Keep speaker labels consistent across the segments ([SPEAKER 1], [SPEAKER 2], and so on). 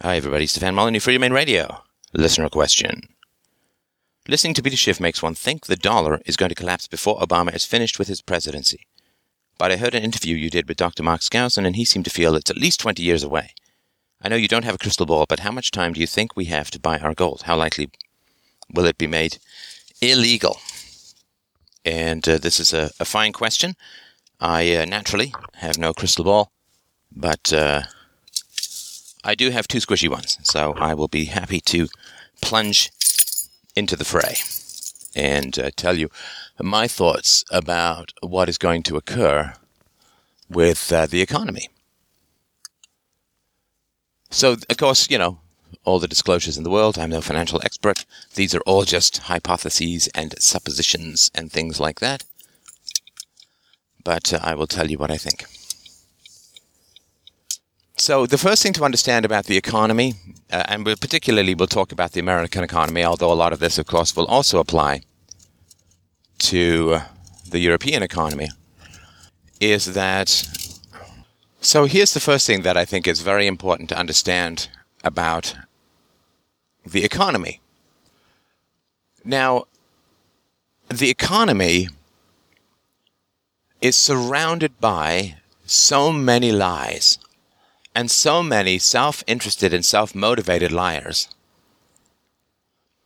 [SPEAKER 1] Hi, everybody. Stefan Molyneux, Freedomain Radio. Listener question. Listening to Peter Schiff makes one think the dollar is going to collapse before Obama is finished with his presidency. But I heard an interview you did with Dr. Mark Skousen, and he seemed to feel it's at least 20 years away. I know you don't have a crystal ball, but how much time do you think we have to buy our gold? How likely will it be made illegal? And uh, this is a, a, fine question. I uh, naturally have no crystal ball, but uh, I do have two squishy ones, so I will be happy to plunge into the fray and uh, tell you my thoughts about what is going to occur with uh, the economy. So, of course, you know, all the disclosures in the world. I'm no financial expert. These are all just hypotheses and suppositions and things like that. But uh, I will tell you what I think. So, the first thing to understand about the economy, uh, and we'll particularly we'll talk about the American economy, although a lot of this, of course, will also apply to uh, the European economy, is that. So, here's the first thing that I think is very important to understand about the economy. Now, the economy is surrounded by so many lies and so many self interested and self motivated liars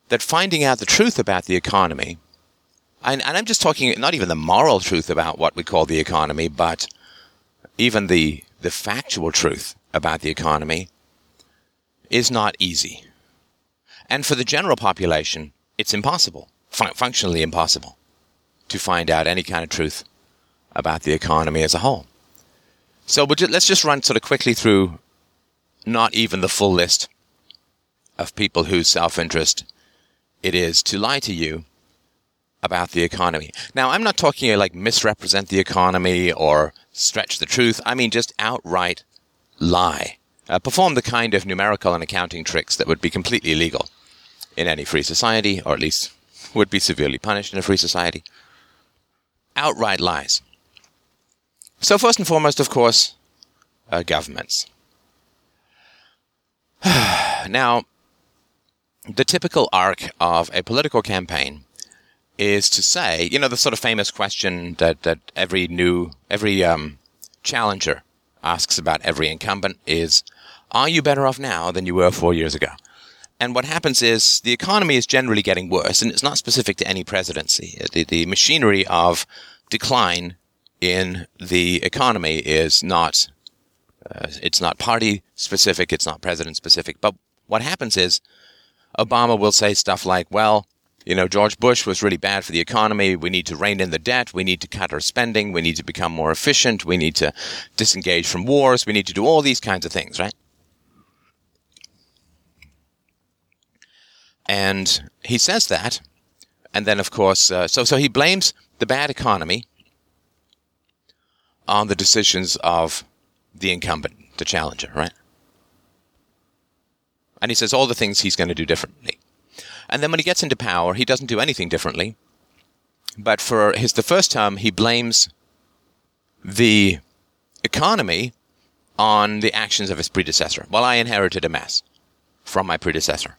[SPEAKER 1] that finding out the truth about the economy, and, and, I'm just talking not even the moral truth about what we call the economy, but even the, the factual truth about the economy, is not easy. And for the general population, it's impossible, fun- functionally impossible, to find out any kind of truth about the economy as a whole. So we'll let's just run sort of quickly through not even the full list of people whose self interest it is to lie to you about the economy. Now, I'm not talking like misrepresent the economy or stretch the truth. I mean just outright lie. Uh, perform the kind of numerical and accounting tricks that would be completely illegal in any free society, or at least would be severely punished in a free society. Outright lies. So, first and foremost, of course, uh, governments. now, the typical arc of a political campaign is to say, you know, the sort of famous question that, that every new, every um, challenger asks about every incumbent is, are you better off now than you were four years ago? And what happens is the economy is generally getting worse, and it's not specific to any presidency. The, the machinery of decline in the economy is not uh, it's not party specific, it's not president specific. But what happens is Obama will say stuff like, well, you know, George Bush was really bad for the economy. We need to rein in the debt. We need to cut our spending. We need to become more efficient. We need to disengage from wars. We need to do all these kinds of things, right? And he says that. And then, of course, uh, so, so he blames the bad economy on the decisions of the incumbent, the challenger, right? And he says all the things he's going to do differently. And then when he gets into power, he doesn't do anything differently. But for his the first term, he blames the economy on the actions of his predecessor. Well, I inherited a mess from my predecessor.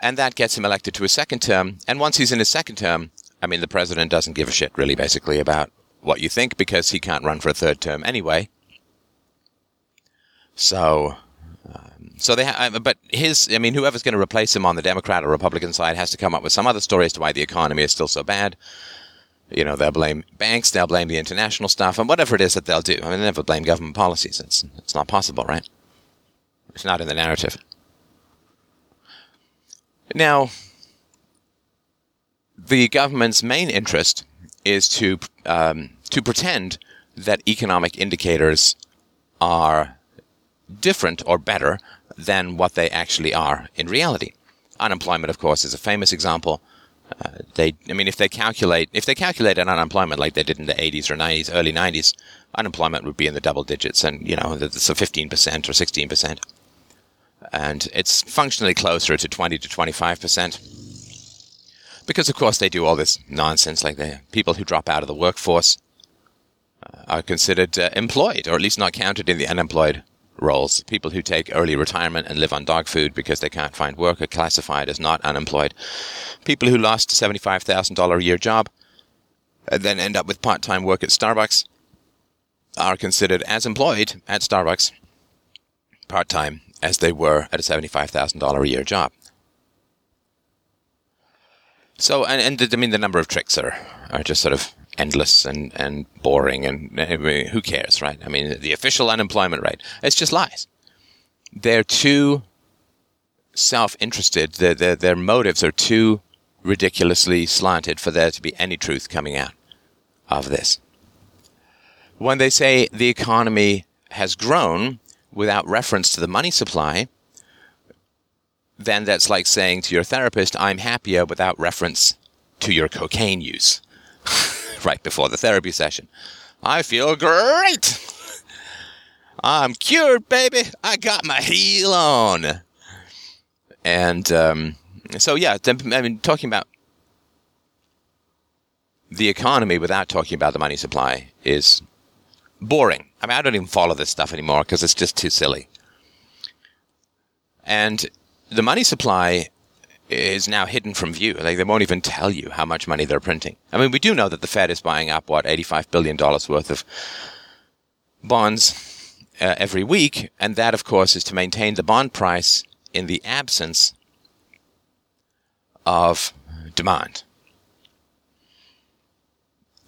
[SPEAKER 1] And that gets him elected to a second term. And once he's in his second term, I mean, the president doesn't give a shit, really, basically, about what you think because he can't run for a third term anyway. So, um, so they, ha- but his, I mean, whoever's going to replace him on the Democrat or Republican side has to come up with some other story as to why the economy is still so bad. You know, they'll blame banks, they'll blame the international stuff, and whatever it is that they'll do. I mean, they never blame government policies. It's it's not possible, right? It's not in the narrative. Now, the government's main interest is to um, to pretend that economic indicators are different or better than what they actually are in reality. Unemployment, of course, is a famous example. Uh, they, I mean, if they calculate, if they calculated unemployment like they did in the 80s or 90s, early 90s, unemployment would be in the double digits, and you know, it's a 15% or 16%, and it's functionally closer to 20 to 25% because of course they do all this nonsense like the people who drop out of the workforce are considered uh, employed or at least not counted in the unemployed roles. People who take early retirement and live on dog food because they can't find work are classified as not unemployed. People who lost a $75,000 a year job and then end up with part time work at Starbucks are considered as employed at Starbucks part time as they were at a $75,000 a year job. So, and, and I mean, the number of tricks are, are just sort of endless and, and boring, and I mean, who cares, right? I mean, the official unemployment rate, it's just lies. They're too self interested, their, their, their motives are too ridiculously slanted for there to be any truth coming out of this. When they say the economy has grown without reference to the money supply, then that's like saying to your therapist, I'm happier without reference to your cocaine use right before the therapy session. I feel great. I'm cured, baby. I got my heel on. And um, so, yeah, I mean, talking about the economy without talking about the money supply is boring. I mean, I don't even follow this stuff anymore because it's just too silly. And the money supply is now hidden from view. Like they won't even tell you how much money they're printing. I mean, we do know that the Fed is buying up what eighty-five billion dollars worth of bonds uh, every week, and that, of course, is to maintain the bond price in the absence of demand.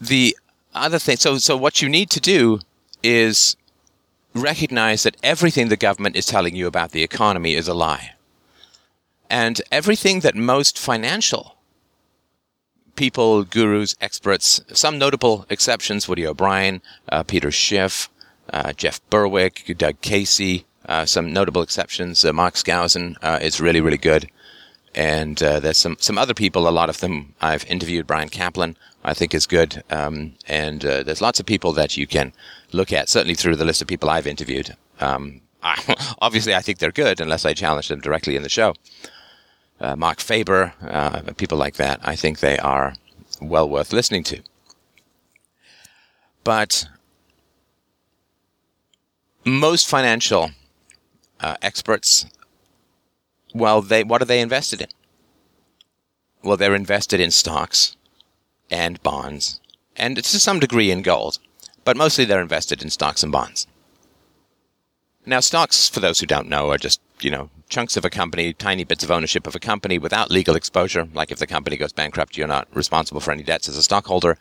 [SPEAKER 1] The other thing, so so what you need to do is recognize that everything the government is telling you about the economy is a lie. And everything that most financial people, gurus, experts, some notable exceptions, Woody O'Brien, uh, Peter Schiff, uh, Jeff Berwick, Doug Casey, uh, some notable exceptions. Uh, Mark Skousen uh, is really, really good. And uh, there's some, some other people, a lot of them I've interviewed. Bryan Caplan, I think, is good. Um, and there's lots of people that you can look at, certainly through the list of people I've interviewed. Um, I, obviously, I think they're good unless I challenge them directly in the show uh, Marc Faber, uh, people like that. I think they are well worth listening to. But most financial uh, experts, well, they what are they invested in? Well, they're invested in stocks and bonds, and to some degree in gold, but mostly they're invested in stocks and bonds. Now, stocks, for those who don't know, are just you know chunks of a company, tiny bits of ownership of a company without legal exposure. Like if the company goes bankrupt, you're not responsible for any debts as a stockholder.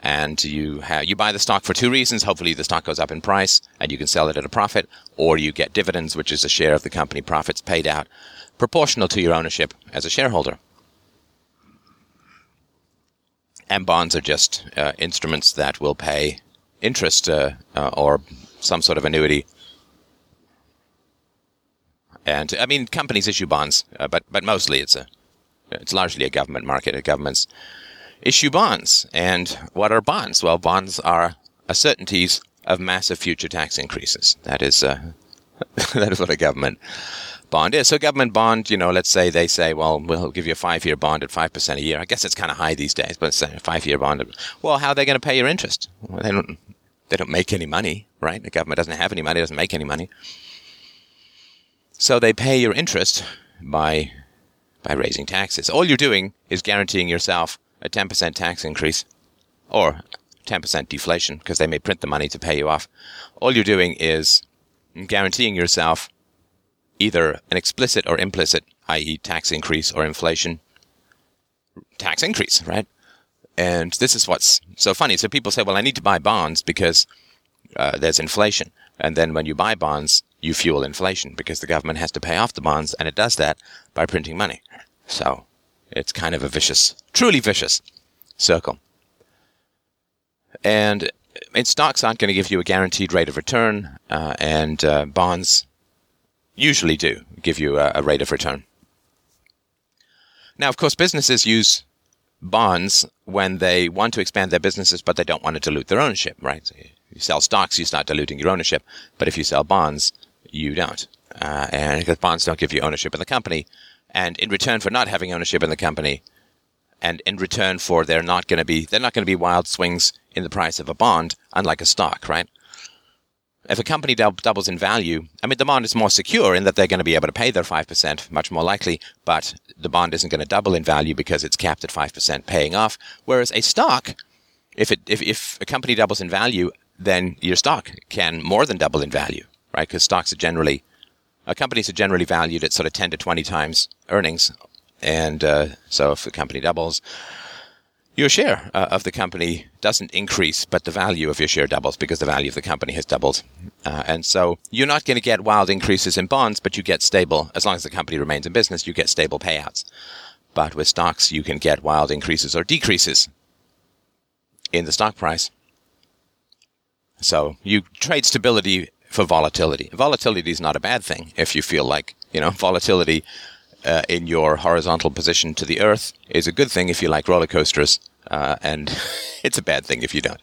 [SPEAKER 1] And you have, you buy the stock for two reasons. Hopefully the stock goes up in price and you can sell it at a profit, or you get dividends, which is a share of the company profits paid out proportional to your ownership as a shareholder. And bonds are just uh, instruments that will pay interest uh, uh, or some sort of annuity and I mean, companies issue bonds, uh, but but mostly it's a it's largely a government market. Governments issue bonds, and what are bonds? Well, bonds are a certainties of massive future tax increases. That is uh, that is what a government bond is. So, government bond, you know, let's say they say, well, we'll give you a five-year bond at five percent a year. I guess it's kind of high these days, but it's a five-year bond. Well, how are they going to pay your interest? Well, they don't. They don't make any money, right? The government doesn't have any money, doesn't make any money. So they pay your interest by by raising taxes. All you're doing is guaranteeing yourself a 10% tax increase or 10% deflation because they may print the money to pay you off. All you're doing is guaranteeing yourself either an explicit or implicit, i.e., tax increase or inflation, tax increase, right? And this is what's so funny. So people say, well, I need to buy bonds because uh, there's inflation. And then when you buy bonds, you fuel inflation because the government has to pay off the bonds, and it does that by printing money. So it's kind of a vicious, truly vicious circle. And stocks aren't going to give you a guaranteed rate of return, uh, and uh, bonds usually do give you a, a rate of return. Now, of course, businesses use bonds when they want to expand their businesses, but they don't want to dilute their ownership, right? So you sell stocks, you start diluting your ownership. But if you sell bonds, you don't. Uh, and because bonds don't give you ownership in the company. And in return for not having ownership in the company, and in return for they're not going to be they're not going to be wild swings in the price of a bond, unlike a stock, right? if a company doubles in value, I mean, the bond is more secure in that they're going to be able to pay their 5%, much more likely, but the bond isn't going to double in value because it's capped at 5% paying off. Whereas a stock, if, it, if, if a company doubles in value, then your stock can more than double in value, right? Because stocks are generally, uh, companies are generally valued at sort of 10 to 20 times earnings. And uh, so if the company doubles, your share uh, of the company doesn't increase, but the value of your share doubles because the value of the company has doubled. Uh, and so you're not going to get wild increases in bonds, but you get stable, as long as the company remains in business, you get stable payouts. But with stocks, you can get wild increases or decreases in the stock price. So you trade stability for volatility. Volatility is not a bad thing if you feel like, you know, volatility uh, in your horizontal position to the earth is a good thing if you like roller coasters, uh, and it's a bad thing if you don't.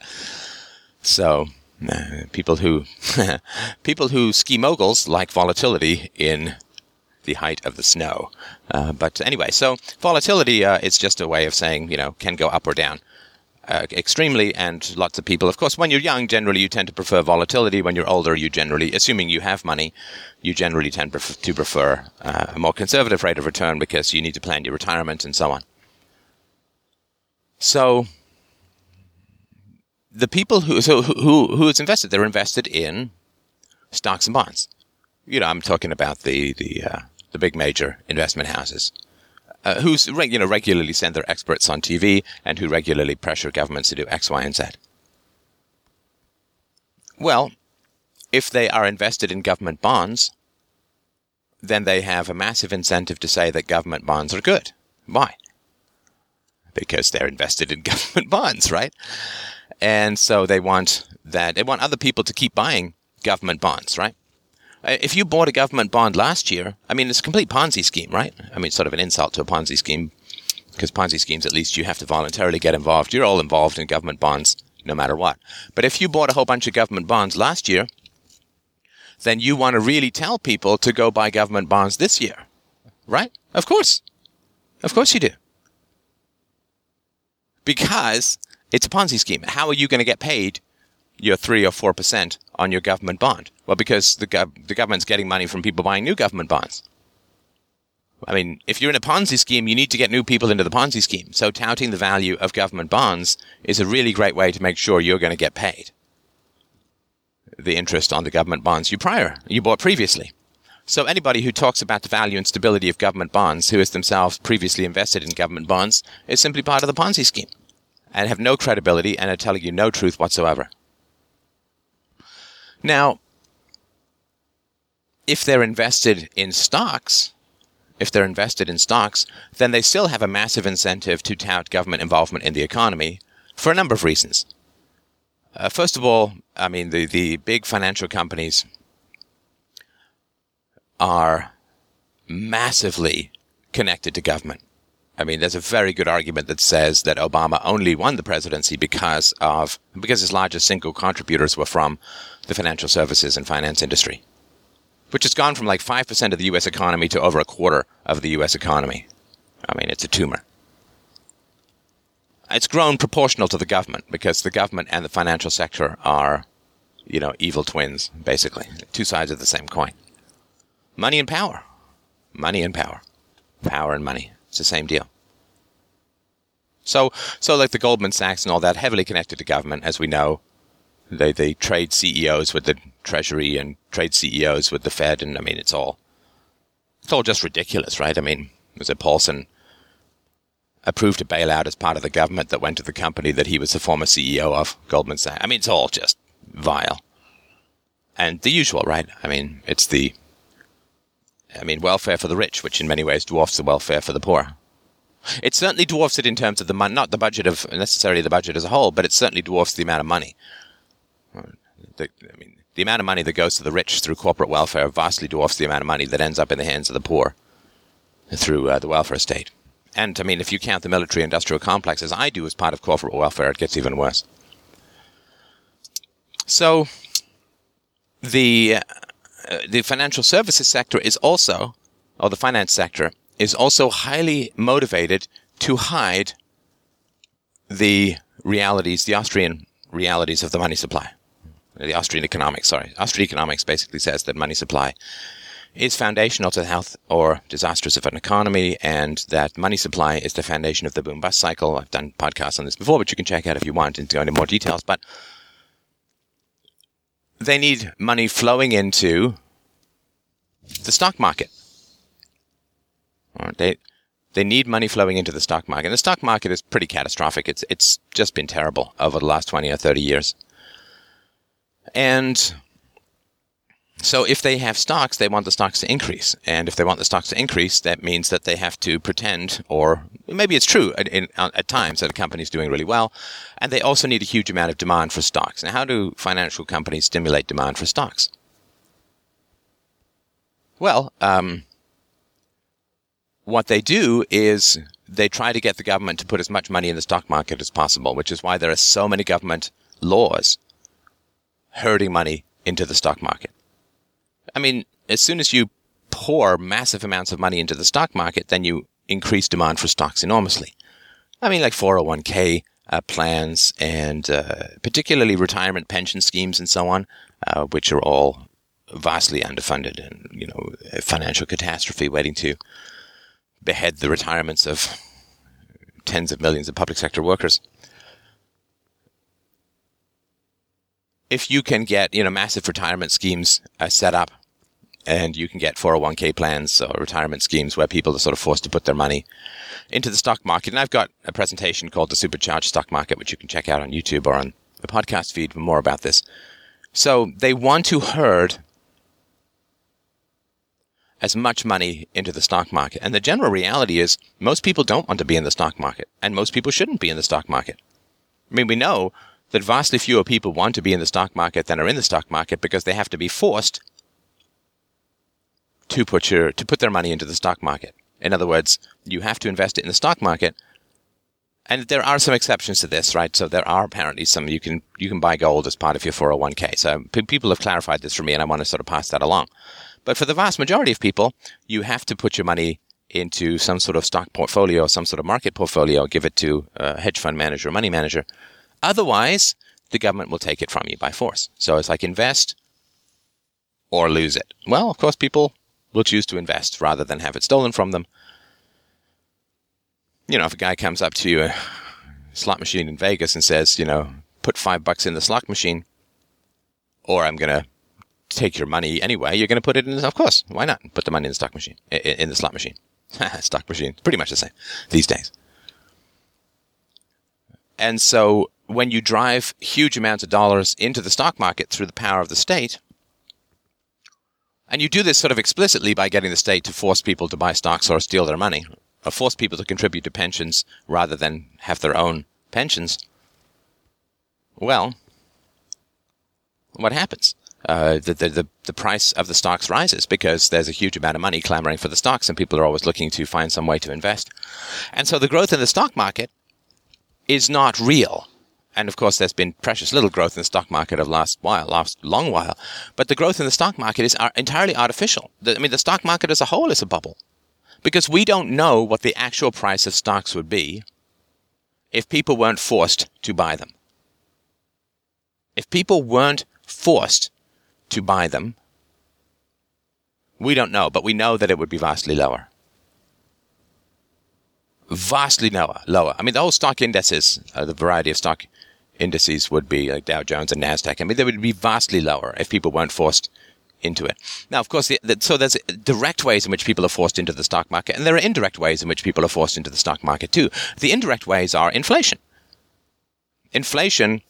[SPEAKER 1] So, uh, people who people who ski moguls like volatility in the height of the snow. Uh, but anyway, so volatility uh, is just a way of saying you know can go up or down uh, extremely, and lots of people. Of course, when you're young, generally you tend to prefer volatility. When you're older, you generally, assuming you have money, you generally tend to prefer uh, a more conservative rate of return because you need to plan your retirement and so on. So, the people who so who who is invested, they're invested in stocks and bonds. You know, I'm talking about the the uh, the big major investment houses uh, who you know regularly send their experts on TV and who regularly pressure governments to do X, Y, and Z. Well, if they are invested in government bonds, then they have a massive incentive to say that government bonds are good. Why? Because they're invested in government bonds, right? And so they want that they want other people to keep buying government bonds, right? Uh, if you bought a government bond last year, I mean, it's a complete Ponzi scheme, right? I mean, it's sort of an insult to a Ponzi scheme because Ponzi schemes, at least you have to voluntarily get involved. You're all involved in government bonds no matter what. But if you bought a whole bunch of government bonds last year, then you want to really tell people to go buy government bonds this year, right? Of course. Of course you do. Because it's a Ponzi scheme. How are you going to get paid your three or four percent on your government bond? Well, because the gov- the government's getting money from people buying new government bonds. I mean, if you're in a Ponzi scheme, you need to get new people into the Ponzi scheme. So touting the value of government bonds is a really great way to make sure you're going to get paid the interest on the government bonds you prior you bought previously. So anybody who talks about the value and stability of government bonds, who has themselves previously invested in government bonds, is simply part of the Ponzi scheme and have no credibility and are telling you no truth whatsoever. Now, if they're invested in stocks, if they're invested in stocks, then they still have a massive incentive to tout government involvement in the economy for a number of reasons. Uh, first of all, I mean, the, the big financial companies are massively connected to government. I mean, there's a very good argument that says that Obama only won the presidency because of because his largest single contributors were from the financial services and finance industry, which has gone from like five percent of the U.S. economy to over a quarter of the U.S. economy. I mean, it's a tumor. It's grown proportional to the government because the government and the financial sector are, you know, evil twins, basically, two sides of the same coin. Money and power, money and power, power and money. It's the same deal. So, so like the Goldman Sachs and all that, heavily connected to government, as we know. They they trade CEOs with the Treasury and trade CEOs with the Fed, and I mean it's all it's all just ridiculous, right? I mean, was it Paulson approved a bailout as part of the government that went to the company that he was the former CEO of, Goldman Sachs? I mean, it's all just vile and the usual, right? I mean, it's the I mean, welfare for the rich, which in many ways dwarfs the welfare for the poor. It certainly dwarfs it in terms of the money, not the budget of necessarily the budget as a whole, but it certainly dwarfs the amount of money. The, I mean, the amount of money that goes to the rich through corporate welfare vastly dwarfs the amount of money that ends up in the hands of the poor through uh, the welfare state. And I mean, if you count the military industrial complex as I do as part of corporate welfare, it gets even worse. So, the uh, the financial services sector is also, or the finance sector, is also highly motivated to hide the realities, the Austrian realities of the money supply. The Austrian economics, sorry, Austrian economics basically says that money supply is foundational to the health or disasters of an economy, and that money supply is the foundation of the boom bust cycle. I've done podcasts on this before, but you can check out if you want and go into more details. But they need money flowing into the stock market. They they need money flowing into the stock market. And the stock market is pretty catastrophic. It's it's just been terrible over the last twenty or thirty years. And so if they have stocks, they want the stocks to increase. And if they want the stocks to increase, that means that they have to pretend, or maybe it's true at, in, at times that a company is doing really well. And they also need a huge amount of demand for stocks. Now, how do financial companies stimulate demand for stocks? Well, um, what they do is they try to get the government to put as much money in the stock market as possible, which is why there are so many government laws herding money into the stock market. I mean, as soon as you pour massive amounts of money into the stock market, then you increase demand for stocks enormously. I mean, like 401k uh, plans and uh, particularly retirement pension schemes and so on, uh, which are all vastly underfunded and, you know, a financial catastrophe waiting to behead the retirements of tens of millions of public sector workers. If you can get, you know, massive retirement schemes uh, set up and you can get 401k plans or retirement schemes where people are sort of forced to put their money into the stock market. And I've got a presentation called the Supercharged Stock Market, which you can check out on YouTube or on the podcast feed for more about this. So they want to herd as much money into the stock market. And the general reality is most people don't want to be in the stock market and most people shouldn't be in the stock market. I mean, we know that vastly fewer people want to be in the stock market than are in the stock market because they have to be forced to put your to put their money into the stock market. In other words, you have to invest it in the stock market. And there are some exceptions to this, right? So there are apparently some you can you can buy gold as part of your 401k. So p- people have clarified this for me, and I want to sort of pass that along. But for the vast majority of people, you have to put your money into some sort of stock portfolio, some sort of market portfolio, give it to a hedge fund manager, money manager. Otherwise, the government will take it from you by force. So it's like invest or lose it. Well, of course, people will choose to invest rather than have it stolen from them. You know, if a guy comes up to you, a slot machine in Vegas, and says, you know, put five bucks in the slot machine, or I'm going to take your money anyway, you're going to put it in, of course, why not? Put the money in the stock machine, in the slot machine. stock machine, pretty much the same these days. And so when you drive huge amounts of dollars into the stock market through the power of the state, and you do this sort of explicitly by getting the state to force people to buy stocks or steal their money, or force people to contribute to pensions rather than have their own pensions. Well, what happens? Uh, the, the, the price of the stocks rises because there's a huge amount of money clamoring for the stocks and people are always looking to find some way to invest. And so the growth in the stock market is not real. And of course, there's been precious little growth in the stock market of last while, last long while. But the growth in the stock market is entirely artificial. I mean, the stock market as a whole is a bubble because we don't know what the actual price of stocks would be if people weren't forced to buy them. If people weren't forced to buy them, we don't know, but we know that it would be vastly lower vastly lower. Lower. I mean, the whole stock indices, uh, the variety of stock indices would be like Dow Jones and Nasdaq. I mean, they would be vastly lower if people weren't forced into it. Now, of course, the, the, so there's direct ways in which people are forced into the stock market, and there are indirect ways in which people are forced into the stock market too. The indirect ways are inflation. Inflation,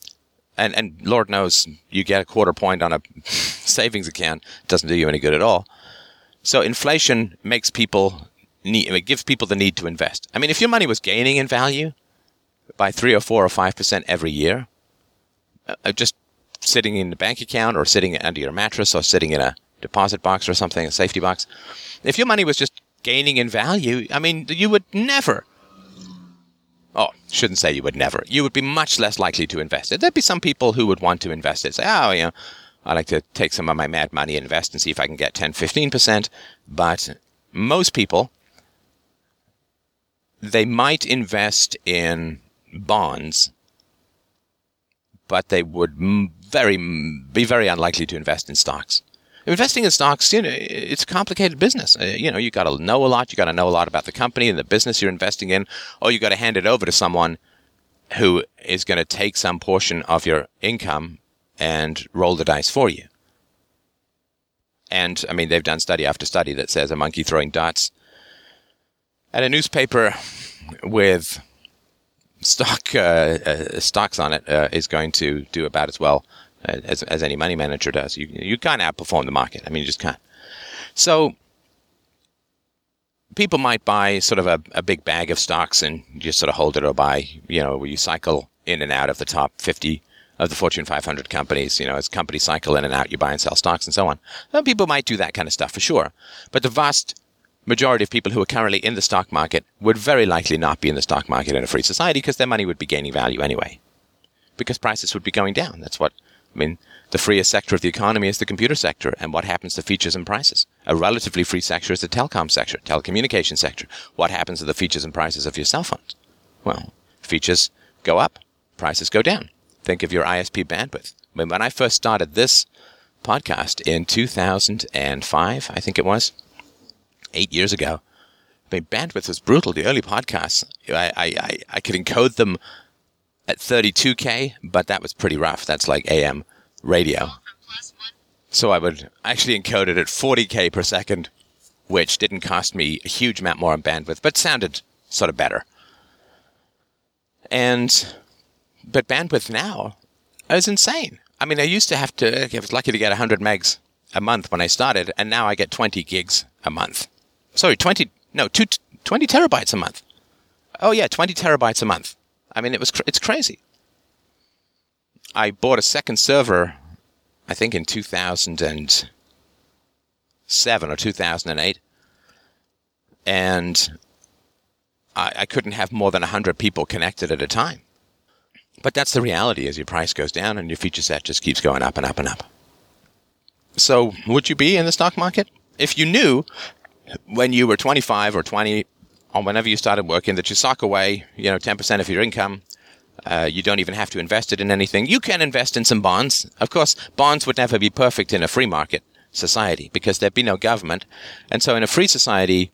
[SPEAKER 1] and, and Lord knows you get a quarter point on a savings account, doesn't do you any good at all. So inflation makes people need, it gives people the need to invest. I mean, if your money was gaining in value by three or four or five percent every year, uh, uh, just sitting in the bank account or sitting under your mattress or sitting in a deposit box or something, a safety box, if your money was just gaining in value, I mean, you would never. Oh, shouldn't say you would never. You would be much less likely to invest it. There'd be some people who would want to invest it. Say, oh, you know, I like to take some of my mad money and invest and see if I can get 10, 15%. But most people they might invest in bonds, but they would very be very unlikely to invest in stocks. Investing in stocks, you know, it's a complicated business. Uh, you know, you got to know a lot. You got to know a lot about the company and the business you're investing in, or you got to hand it over to someone who is going to take some portion of your income and roll the dice for you. And I mean, they've done study after study that says a monkey throwing darts at a newspaper with stock uh, uh, stocks on it uh, is going to do about as well as, as any money manager does. You you can't outperform the market. I mean, you just can't. So people might buy sort of a, a big bag of stocks and just sort of hold it or buy, you know, you cycle in and out of the top 50 of the Fortune 500 companies. You know, as companies cycle in and out, you buy and sell stocks and so on. Some people might do that kind of stuff for sure. But the vast majority of people who are currently in the stock market would very likely not be in the stock market in a free society because their money would be gaining value anyway. Because prices would be going down. That's what, I mean, the freest sector of the economy is the computer sector. And what happens to features and prices? A relatively free sector is the telecom sector, telecommunication sector. What happens to the features and prices of your cell phones? Well, features go up, prices go down. Think of your ISP bandwidth. When, when I first started this podcast in 2005, I think it was, eight years ago. I mean, bandwidth was brutal. The early podcasts, I, I, I could encode them at 32K, but that was pretty rough. That's like AM radio. So I would actually encode it at 40K per second, which didn't cost me a huge amount more on bandwidth, but sounded sort of better. And, but bandwidth now is insane. I mean, I used to have to, I was lucky to get 100 megs a month when I started, and now I get 20 gigs a month sorry, 20, no, two, 20 terabytes a month. Oh yeah, 20 terabytes a month. I mean, it was, it's crazy. I bought a second server, I think in 2007 or 2008. And I, I couldn't have more than 100 people connected at a time. But that's the reality as your price goes down and your feature set just keeps going up and up and up. So would you be in the stock market? If you knew when you were 25 or 20 or whenever you started working that you sock away, you know, 10% of your income. Uh, you don't even have to invest it in anything. You can invest in some bonds. Of course, bonds would never be perfect in a free market society because there'd be no government. And so in a free society,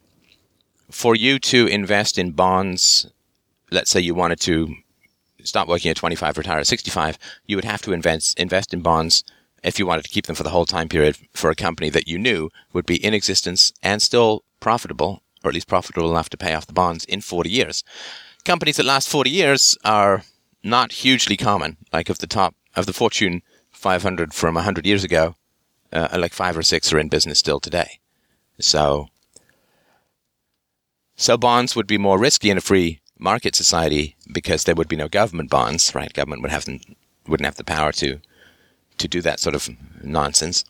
[SPEAKER 1] for you to invest in bonds, let's say you wanted to start working at 25, retire at 65, you would have to invest, invest in bonds if you wanted to keep them for the whole time period for a company that you knew would be in existence and still profitable, or at least profitable enough to pay off the bonds in 40 years. Companies that last 40 years are not hugely common. Like of the top of the Fortune 500 from 100 years ago, uh, like five or six are in business still today. So, so bonds would be more risky in a free market society because there would be no government bonds, right? Government would have them, wouldn't have the power to to do that sort of nonsense.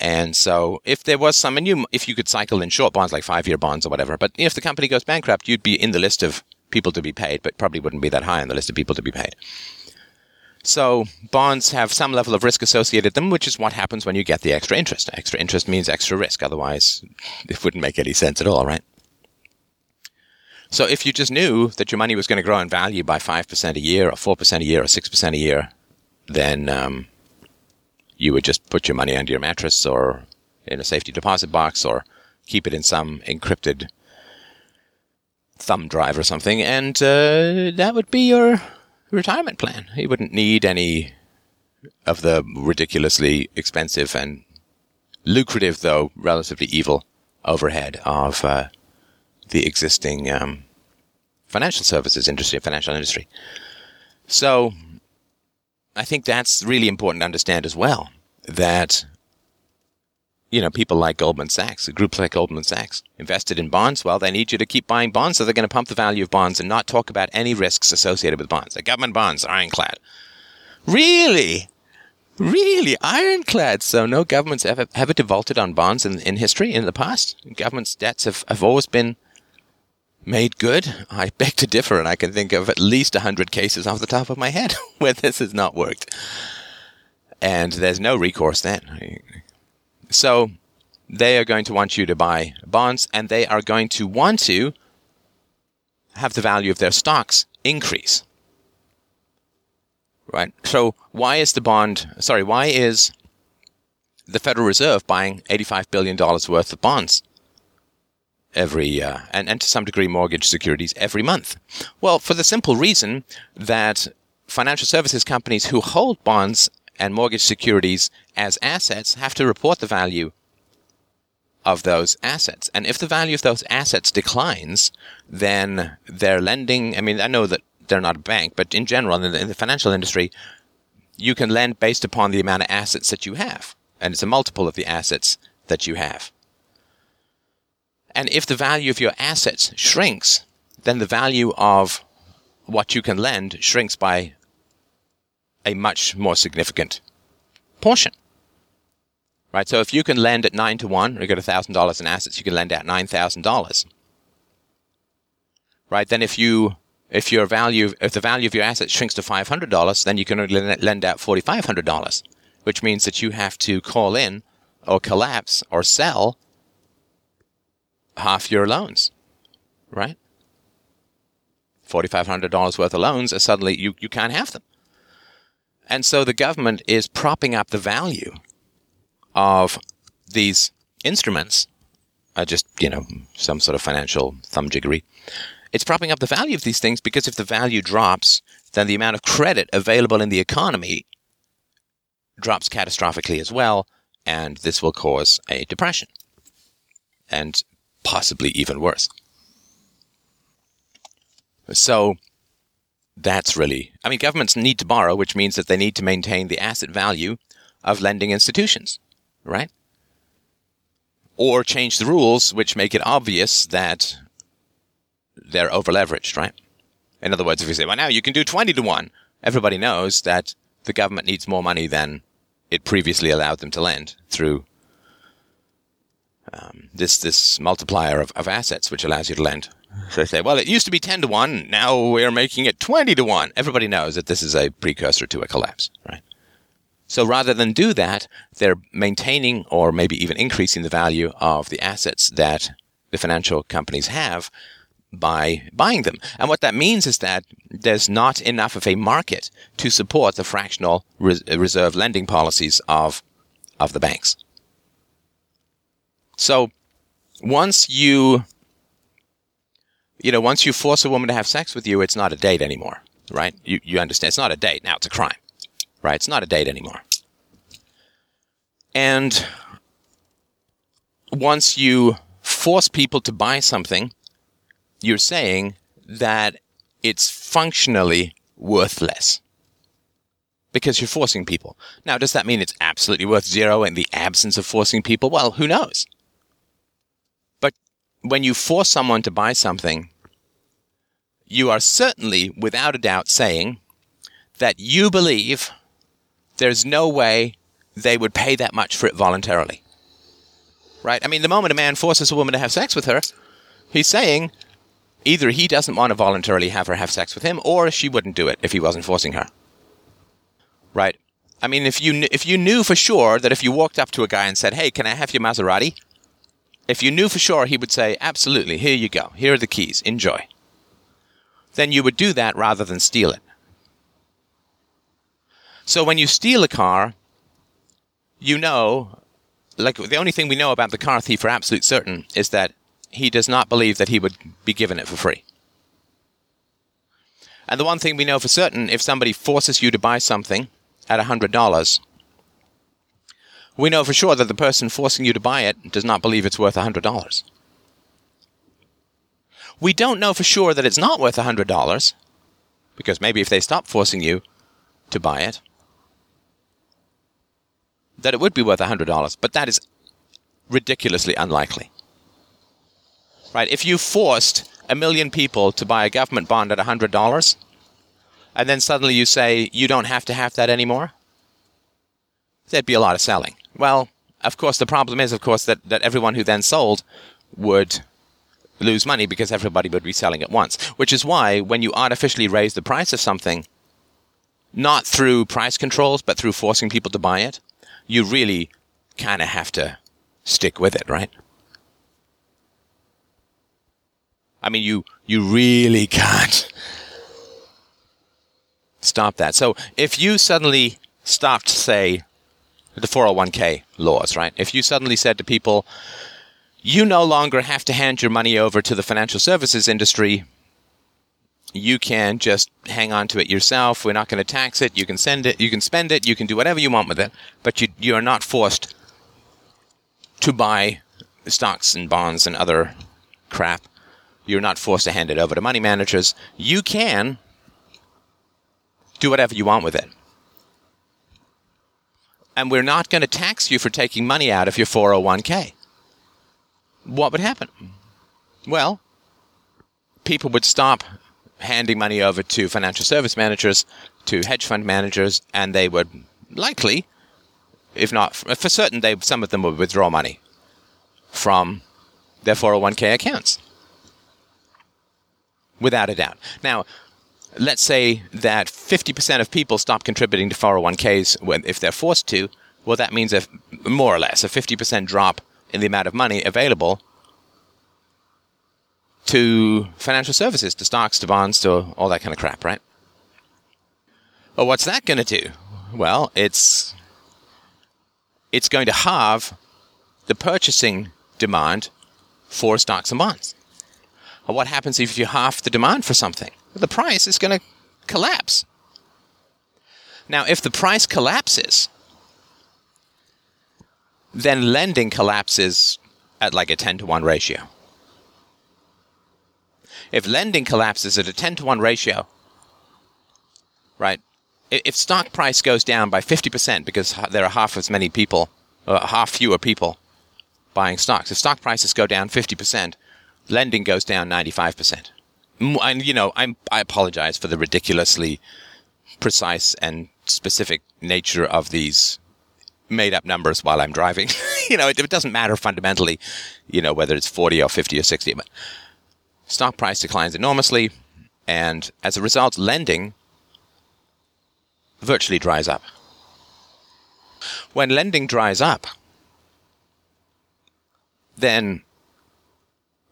[SPEAKER 1] And so, if there was some, and you, if you could cycle in short bonds like five-year bonds or whatever, but if the company goes bankrupt, you'd be in the list of people to be paid, but probably wouldn't be that high on the list of people to be paid. So bonds have some level of risk associated with them, which is what happens when you get the extra interest. Extra interest means extra risk. Otherwise, it wouldn't make any sense at all, right? So if you just knew that your money was going to grow in value by 5% a year or 4% a year or 6% a year, then um, you would just put your money under your mattress or in a safety deposit box or keep it in some encrypted thumb drive or something, and uh, that would be your retirement plan. You wouldn't need any of the ridiculously expensive and lucrative, though relatively evil, overhead of uh, the existing um, financial services industry, financial industry. So I think that's really important to understand as well that you know, people like Goldman Sachs, groups like Goldman Sachs, invested in bonds. Well, they need you to keep buying bonds, so they're going to pump the value of bonds and not talk about any risks associated with bonds. The government bonds are ironclad. Really? Really? Ironclad. So no governments ever, ever defaulted on bonds in, in history in the past? Governments' debts have, have always been made good? I beg to differ, and I can think of at least a hundred cases off the top of my head where this has not worked. And there's no recourse then. So they are going to want you to buy bonds, and they are going to want to have the value of their stocks increase. right? So why is the bond, sorry, why is the Federal Reserve buying $85 billion worth of bonds every, uh, and, and to some degree mortgage securities every month? Well, for the simple reason that financial services companies who hold bonds and mortgage securities as assets have to report the value of those assets. And if the value of those assets declines, then they're lending. I mean, I know that they're not a bank, but in general, in the, in the financial industry, you can lend based upon the amount of assets that you have. And it's a multiple of the assets that you have. And if the value of your assets shrinks, then the value of what you can lend shrinks by a much more significant portion. Right? So if you can lend at 9 to 1, or you got $1,000 in assets, you can lend out $9,000. Right? Then if you if your value if the value of your assets shrinks to $500, then you can only lend out $4,500, which means that you have to call in or collapse or sell half your loans. Right? $4,500 worth of loans are suddenly you, you can't have them. And so the government is propping up the value of these instruments, uh, just, you know, some sort of financial thumbjiggery. It's propping up the value of these things because if the value drops, then the amount of credit available in the economy drops catastrophically as well, and this will cause a depression. And possibly even worse. So that's really, I mean, governments need to borrow, which means that they need to maintain the asset value of lending institutions, right? Or change the rules, which make it obvious that they're over leveraged, right? In other words, if you say, well, now you can do 20 to 1, everybody knows that the government needs more money than it previously allowed them to lend through um, this this multiplier of, of assets, which allows you to lend so they say, well, it used to be 10 to 1. Now we're making it 20 to 1. Everybody knows that this is a precursor to a collapse, right? So rather than do that, they're maintaining or maybe even increasing the value of the assets that the financial companies have by buying them. And what that means is that there's not enough of a market to support the fractional reserve lending policies of, of the banks. So once you you know, once you force a woman to have sex with you, it's not a date anymore, right? You, you understand? It's not a date. Now it's a crime, right? It's not a date anymore. And once you force people to buy something, you're saying that it's functionally worthless because you're forcing people. Now, does that mean it's absolutely worth zero in the absence of forcing people? Well, who knows? When you force someone to buy something, you are certainly, without a doubt, saying that you believe there's no way they would pay that much for it voluntarily. Right? I mean, the moment a man forces a woman to have sex with her, he's saying either he doesn't want to voluntarily have her have sex with him, or she wouldn't do it if he wasn't forcing her. Right? I mean, if you if you knew for sure that if you walked up to a guy and said, "Hey, can I have your Maserati?" If you knew for sure, he would say, Absolutely, here you go. Here are the keys. Enjoy. Then you would do that rather than steal it. So when you steal a car, you know, like the only thing we know about the car thief for absolute certain is that he does not believe that he would be given it for free. And the one thing we know for certain, if somebody forces you to buy something at $100, we know for sure that the person forcing you to buy it does not believe it's worth $100. We don't know for sure that it's not worth $100, because maybe if they stop forcing you to buy it, that it would be worth $100, but that is ridiculously unlikely. Right? If you forced a million people to buy a government bond at $100, and then suddenly you say you don't have to have that anymore, there'd be a lot of selling. Well, of course, the problem is, of course, that, that everyone who then sold would lose money because everybody would be selling at once. Which is why when you artificially raise the price of something, not through price controls, but through forcing people to buy it, you really kind of have to stick with it, right? I mean, you, you really can't stop that. So if you suddenly stopped, say, the 401k laws, right? If you suddenly said to people, you no longer have to hand your money over to the financial services industry. You can just hang on to it yourself. We're not going to tax it. You can send it. You can spend it. You can do whatever you want with it. But you, you are not forced to buy stocks and bonds and other crap. You're not forced to hand it over to money managers. You can do whatever you want with it. And we're not going to tax you for taking money out of your 401k what would happen? Well, people would stop handing money over to financial service managers, to hedge fund managers, and they would likely, if not for certain, they some of them would withdraw money from their 401k accounts. Without a doubt. Now, let's say that 50% of people stop contributing to 401ks if they're forced to. Well, that means a more or less a 50% drop in the amount of money available to financial services, to stocks, to bonds, to all that kind of crap, right? Well, what's that going to do? Well, it's it's going to halve the purchasing demand for stocks and bonds. Well, what happens if you halve the demand for something? The price is going to collapse. Now, if the price collapses, then lending collapses at like a 10 to 1 ratio. If lending collapses at a 10 to 1 ratio, right? If stock price goes down by 50% because there are half as many people, uh, half fewer people buying stocks, if stock prices go down 50%, lending goes down 95%. And, you know, I'm, I apologize for the ridiculously precise and specific nature of these made up numbers while I'm driving. you know, it, it, doesn't matter fundamentally, you know, whether it's 40 or 50 or 60. But stock price declines enormously, and as a result, lending virtually dries up. When lending dries up, then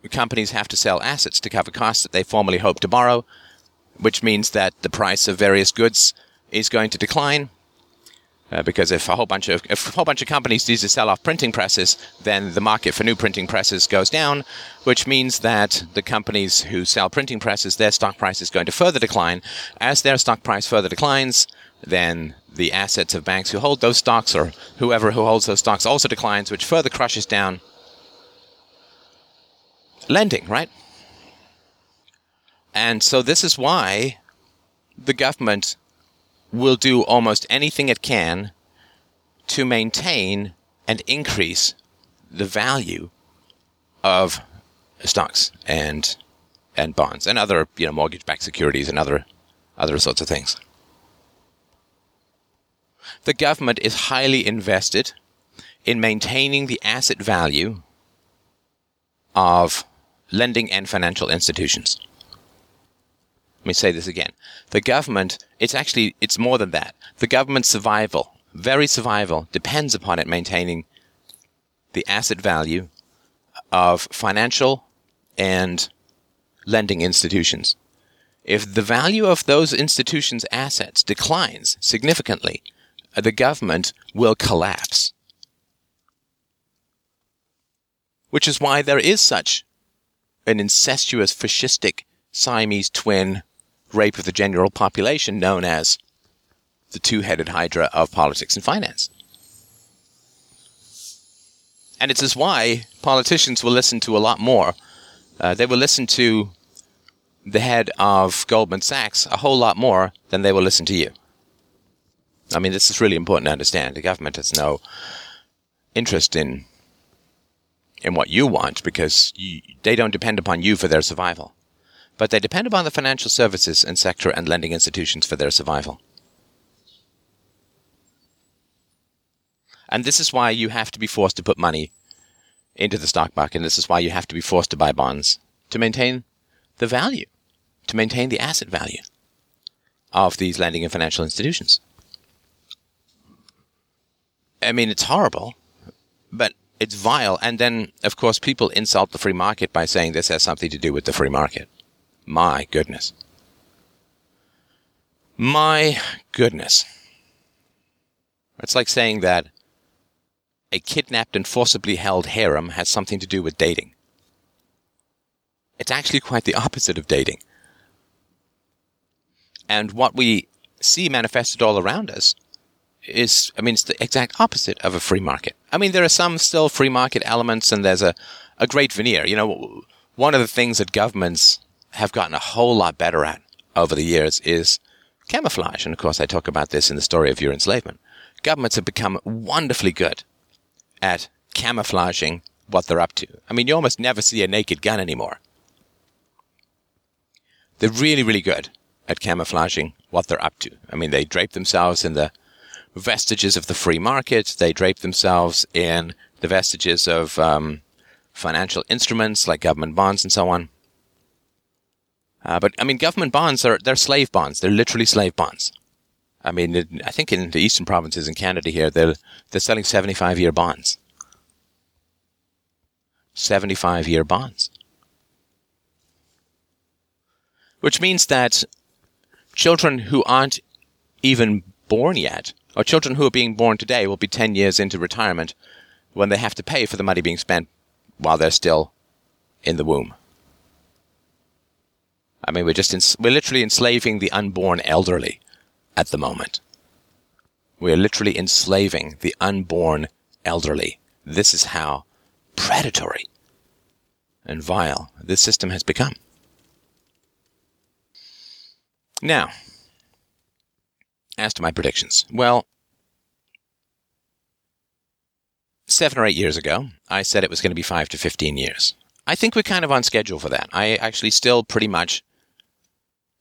[SPEAKER 1] companies have to sell assets to cover costs that they formerly hoped to borrow, which means that the price of various goods is going to decline uh, because if a whole bunch of if a whole bunch of companies need to sell off printing presses, then the market for new printing presses goes down, which means that the companies who sell printing presses, their stock price is going to further decline. As their stock price further declines, then the assets of banks who hold those stocks or whoever who holds those stocks also declines, which further crushes down lending, right? And so this is why the government will do almost anything it can to maintain and increase the value of stocks and and bonds and other you know mortgage-backed securities and other other sorts of things. The government is highly invested in maintaining the asset value of lending and financial institutions. Let me say this again. The government, it's actually, it's more than that. The government's survival, very survival, depends upon it maintaining the asset value of financial and lending institutions. If the value of those institutions' assets declines significantly, the government will collapse. Which is why there is such an incestuous fascistic Siamese twin rape of the general population known as the two headed hydra of politics and finance. And it's as why politicians will listen to a lot more. Uh, they will listen to the head of Goldman Sachs a whole lot more than they will listen to you. I mean, this is really important to understand. The government has no interest in in what you want because you, they don't depend upon you for their survival but they depend upon the financial services and sector and lending institutions for their survival. And this is why you have to be forced to put money into the stock market. And this is why you have to be forced to buy bonds to maintain the value, to maintain the asset value of these lending and financial institutions. I mean, it's horrible, but it's vile. And then, of course, people insult the free market by saying this has something to do with the free market. My goodness. My goodness. It's like saying that a kidnapped and forcibly held harem has something to do with dating. It's actually quite the opposite of dating. And what we see manifested all around us is, I mean, it's the exact opposite of a free market. I mean, there are some still free market elements and there's a, a great veneer. You know, one of the things that governments have gotten a whole lot better at over the years is camouflage. And of course, I talk about this in the story of your enslavement. Governments have become wonderfully good at camouflaging what they're up to. I mean, you almost never see a naked gun anymore. They're really, really good at camouflaging what they're up to. I mean, they drape themselves in the vestiges of the free market. They drape themselves in the vestiges of um, financial instruments like government bonds and so on. Uh, but I mean, government bonds are they're slave bonds. They're literally slave bonds. I mean, it, I think in the eastern provinces in Canada here, they're they're selling seventy-five year bonds. Seventy-five year bonds, which means that children who aren't even born yet, or children who are being born today, will be ten years into retirement when they have to pay for the money being spent while they're still in the womb. I mean, we're just in, we're literally enslaving the unborn elderly at the moment. We are literally enslaving the unborn elderly. This is how predatory and vile this system has become. Now, as to my predictions. Well, seven or eight years ago, I said it was going to be five to 15 years. I think we're kind of on schedule for that. I actually still pretty much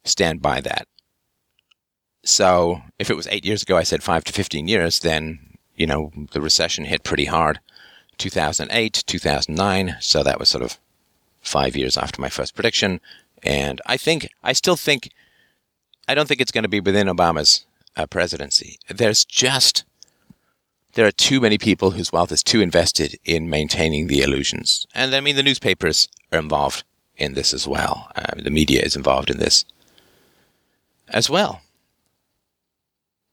[SPEAKER 1] stand by that. So if it was eight years ago, I said five to 15 years, then, you know, the recession hit pretty hard. 2008, 2009. So that was sort of five years after my first prediction. And I think, I still think, I don't think it's going to be within Obama's uh, presidency. There's just, there are too many people whose wealth is too invested in maintaining the illusions. And I mean, the newspapers are involved in this as well. Uh, the media is involved in this as well.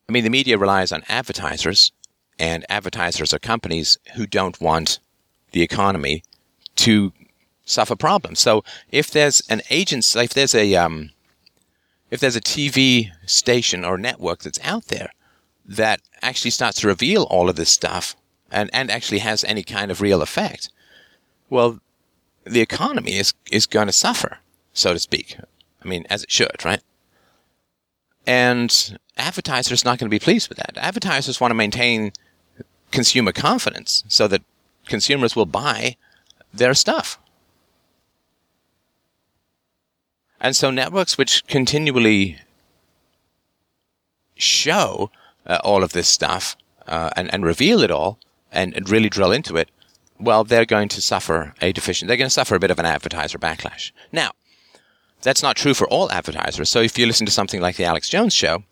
[SPEAKER 1] I mean, the media relies on advertisers, and advertisers are companies who don't want the economy to suffer problems. So if there's an agency, if there's a um, if there's a TV station or network that's out there that actually starts to reveal all of this stuff and, and actually has any kind of real effect, well, the economy is is going to suffer, so to speak. I mean, as it should, right? And advertisers not going to be pleased with that. Advertisers want to maintain consumer confidence so that consumers will buy their stuff. And so networks which continually show uh, all of this stuff uh, and, and reveal it all and, and really drill into it, well, they're going to suffer a deficient, they're going to suffer a bit of an advertiser backlash. Now, that's not true for all advertisers. So if you listen to something like the Alex Jones show,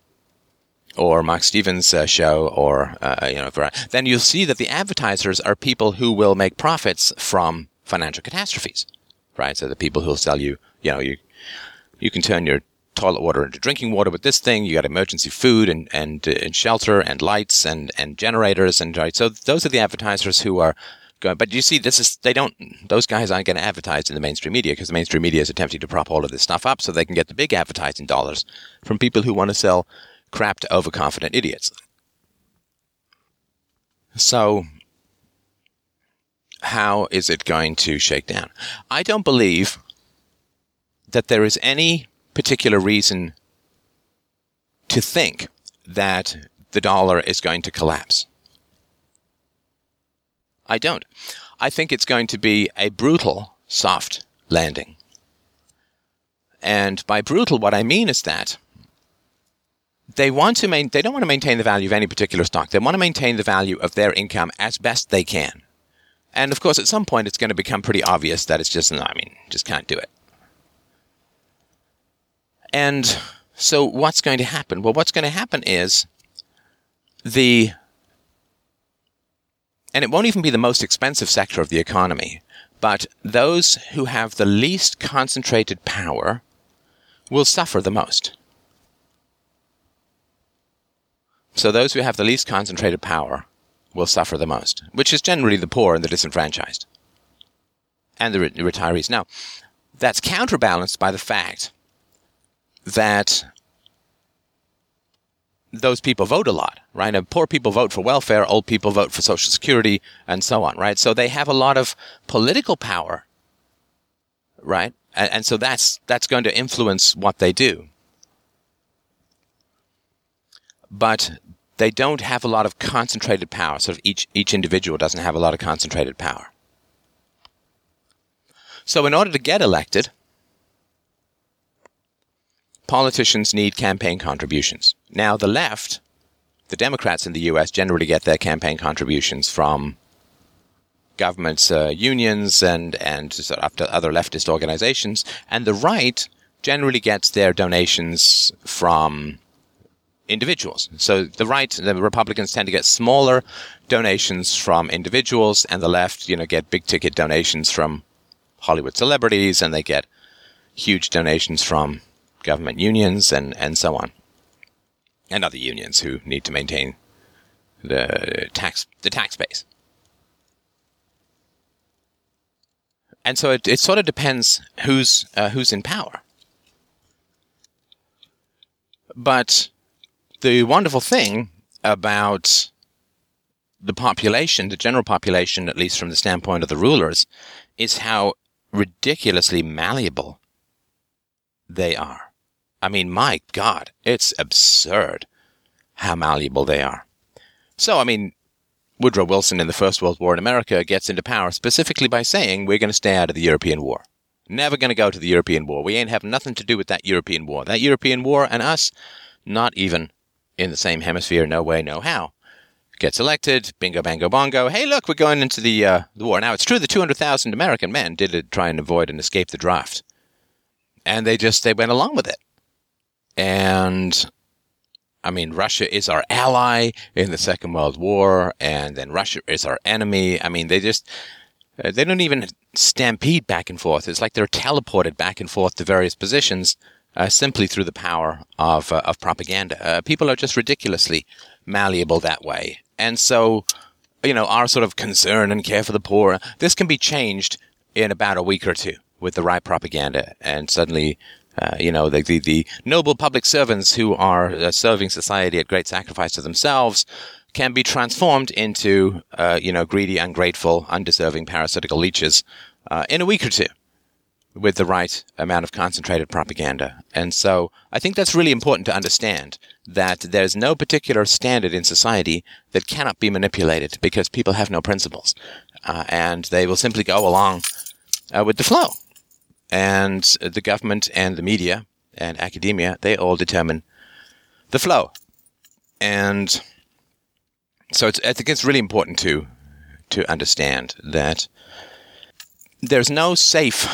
[SPEAKER 1] or Mark Stevens' uh, show, or uh, you know, then you'll see that the advertisers are people who will make profits from financial catastrophes, right? So the people who'll sell you, you know, you you can turn your toilet water into drinking water with this thing. You got emergency food and and, uh, and shelter and lights and and generators and right. So those are the advertisers who are going. But you see, this is they don't. Those guys aren't getting advertised in the mainstream media because the mainstream media is attempting to prop all of this stuff up so they can get the big advertising dollars from people who want to sell crap to overconfident idiots. So, how is it going to shake down? I don't believe that there is any particular reason to think that the dollar is going to collapse. I don't. I think it's going to be a brutal soft landing. And by brutal, what I mean is that they want to main, they don't want to maintain the value of any particular stock. They want to maintain the value of their income as best they can. And of course, at some point, it's going to become pretty obvious that it's just, I mean, just can't do it. And so what's going to happen? Well, what's going to happen is the and it won't even be the most expensive sector of the economy, but those who have the least concentrated power will suffer the most. So those who have the least concentrated power will suffer the most, which is generally the poor and the disenfranchised and the, re- retirees. Now, that's counterbalanced by the fact that those people vote a lot, right? And poor people vote for welfare, old people vote for Social Security, and so on, right? So they have a lot of political power, right? And, and so that's that's going to influence what they do. But they don't have a lot of concentrated power. Sort of each each individual doesn't have a lot of concentrated power. So in order to get elected, politicians need campaign contributions. Now, the left, the Democrats in the US generally get their campaign contributions from governments, uh, unions, and, and sort of other leftist organizations. And the right generally gets their donations from individuals. So the right, the Republicans tend to get smaller donations from individuals, and the left, you know, get big ticket donations from Hollywood celebrities, and they get huge donations from government unions and, and so on, and other unions who need to maintain the tax the tax base. And so it, it sort of depends who's uh, who's in power. But the wonderful thing about the population, the general population, at least from the standpoint of the rulers, is how ridiculously malleable they are. I mean, my God, it's absurd how malleable they are. So, I mean, Woodrow Wilson in the First World War in America gets into power specifically by saying we're going to stay out of the European war. Never going to go to the European war. We ain't have nothing to do with that European war. That European war and us, not even in the same hemisphere, no way, no how. Gets elected, bingo, bango, bongo. Hey, look, we're going into the uh, the war. Now, it's true the 200,000 American men did try and avoid and escape the draft. And they just, they went along with it. And I mean, Russia is our ally in the Second World War, and then Russia is our enemy. I mean, they just, uh, they don't even stampede back and forth. It's like they're teleported back and forth to various positions uh, simply through the power of, uh, of propaganda. Uh, people are just ridiculously malleable that way. And so, you know, our sort of concern and care for the poor, this can be changed in about a week or two with the right propaganda. And suddenly uh, you know, the, the, the, noble public servants who are uh, serving society at great sacrifice to themselves can be transformed into, uh, you know, greedy, ungrateful, undeserving parasitical leeches uh, in a week or two with the right amount of concentrated propaganda. And so I think that's really important to understand that there's no particular standard in society that cannot be manipulated because people have no principles. Uh, and they will simply go along with the flow and the government and the media and academia, they all determine the flow. And so I think it's really important to to understand that there's no safe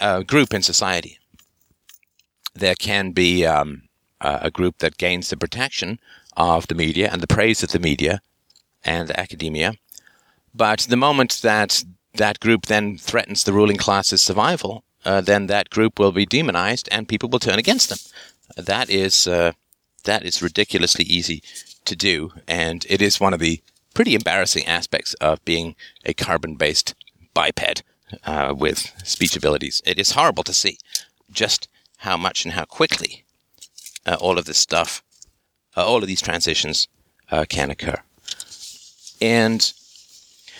[SPEAKER 1] uh, group in society. There can be um, a group that gains the protection of the media and the praise of the media and academia. But the moment that that group then threatens the ruling class's survival, uh, then that group will be demonized and people will turn against them. That is uh, that is ridiculously easy to do, and it is one of the pretty embarrassing aspects of being a carbon-based biped uh, with speech abilities. It is horrible to see just how much and how quickly uh, all of this stuff, uh, all of these transitions uh, can occur. And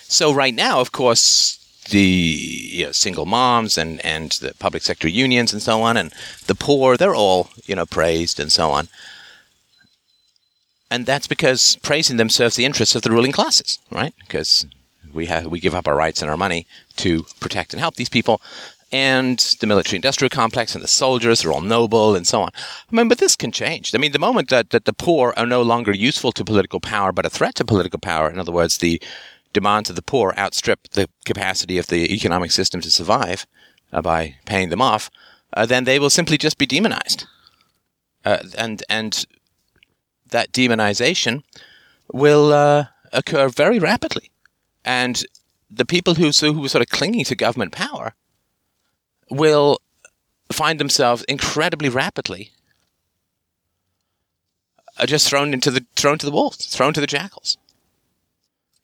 [SPEAKER 1] so right now, of course, the you know, single moms and, and the public sector unions and so on, and the poor, they're all, you know, praised and so on. And that's because praising them serves the interests of the ruling classes, right? Because we have, we give up our rights and our money to protect and help these people. And the military industrial complex and the soldiers are all noble and so on. I mean, but this can change. I mean, the moment that, that the poor are no longer useful to political power, but a threat to political power, in other words, the, demands of the poor outstrip the capacity of the economic system to survive uh, by paying them off, uh, then they will simply just be demonized. Uh, and and that demonization will uh, occur very rapidly, and the people who who are sort of clinging to government power will find themselves incredibly rapidly are just thrown into the thrown to the wolves, thrown to the jackals,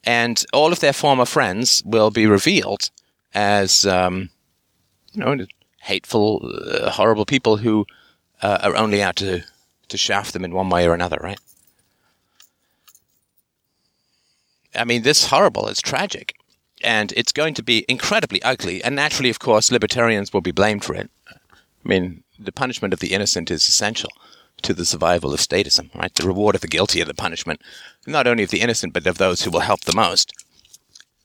[SPEAKER 1] and all of their former friends will be revealed as um, you know hateful, uh, horrible people who uh, are only out to to shaft them in one way or another, right? I mean, this is horrible. It's tragic, and it's going to be incredibly ugly. And naturally, of course, libertarians will be blamed for it. I mean, the punishment of the innocent is essential to the survival of statism, right? The reward of the guilty and the punishment, not only of the innocent, but of those who will help the most.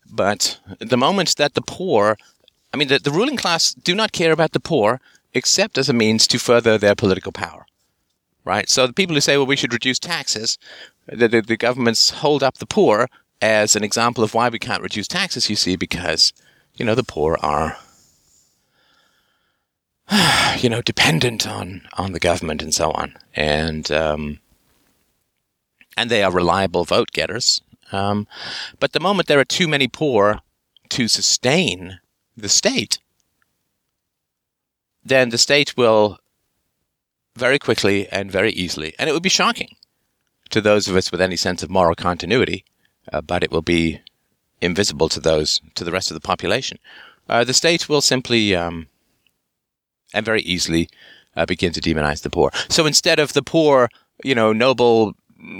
[SPEAKER 1] But the moment that the poor, I mean, the, the ruling class do not care about the poor except as a means to further their political power, right? So the people who say, well, we should reduce taxes, the, the, the governments hold up the poor as an example of why we can't reduce taxes, you see, because, you know, the poor are you know, dependent on on the government and so on, and um, and they are reliable vote getters. Um, but the moment there are too many poor to sustain the state, then the state will very quickly and very easily, and it would be shocking to those of us with any sense of moral continuity, uh, but it will be invisible to those to the rest of the population. Uh, the state will simply um, and very easily uh, begin to demonize the poor. So instead of the poor, you know, noble,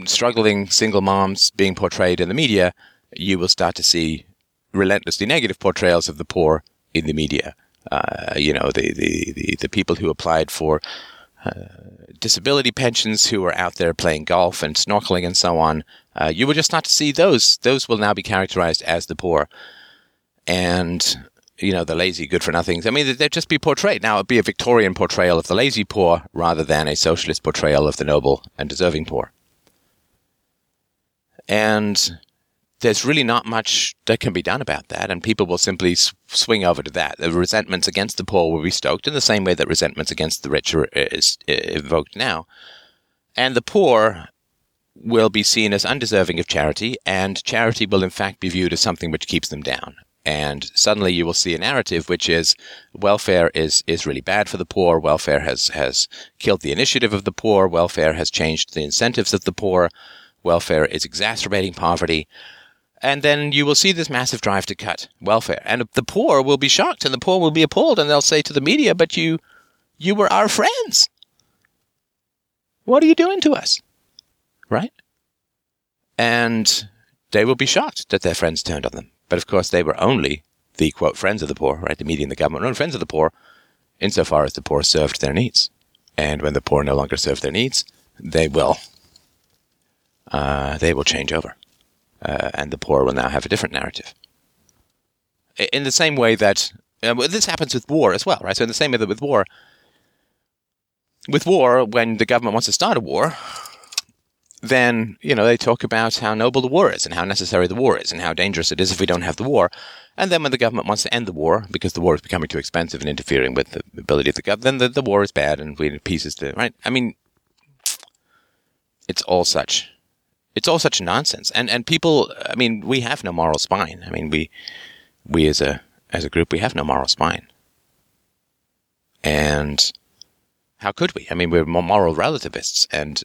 [SPEAKER 1] struggling single moms being portrayed in the media, you will start to see relentlessly negative portrayals of the poor in the media. Uh, you know, the, the, the, the, people who applied for uh, disability pensions who are out there playing golf and snorkeling and so on. Uh, you will just start to see those. Those will now be characterized as the poor. And you know, the lazy good for nothings. I mean, they'd just be portrayed. Now, it'd be a Victorian portrayal of the lazy poor rather than a socialist portrayal of the noble and deserving poor. And there's really not much that can be done about that, and people will simply swing over to that. The resentments against the poor will be stoked in the same way that resentments against the rich are is evoked now. And the poor will be seen as undeserving of charity, and charity will in fact be viewed as something which keeps them down and suddenly you will see a narrative which is welfare is is really bad for the poor welfare has has killed the initiative of the poor welfare has changed the incentives of the poor welfare is exacerbating poverty. And then you will see this massive drive to cut welfare. And the poor will be shocked and the poor will be appalled and they'll say to the media but you you were our friends. What are you doing to us? Right? And they will be shocked that their friends turned on them but of course, they were only the quote friends of the poor, right? The media and the government were only friends of the poor insofar as the poor served their needs. And when the poor no longer serve their needs, they will uh, they will change over, uh, and the poor will now have a different narrative. In the same way that uh, this happens with war as well, right? So in the same way that with war, with war, when the government wants to start a war, then, you know, they talk about how noble the war is and how necessary the war is and how dangerous it is if we don't have the war. And then when the government wants to end the war because the war is becoming too expensive and interfering with the ability of the government, then the, the war is bad and we need pieces to, right? I mean, it's all such, it's all such nonsense. And, and people, I mean, we have no moral spine. I mean, we, we as a, as a group, we have no moral spine. And how could we? I mean, we're moral relativists and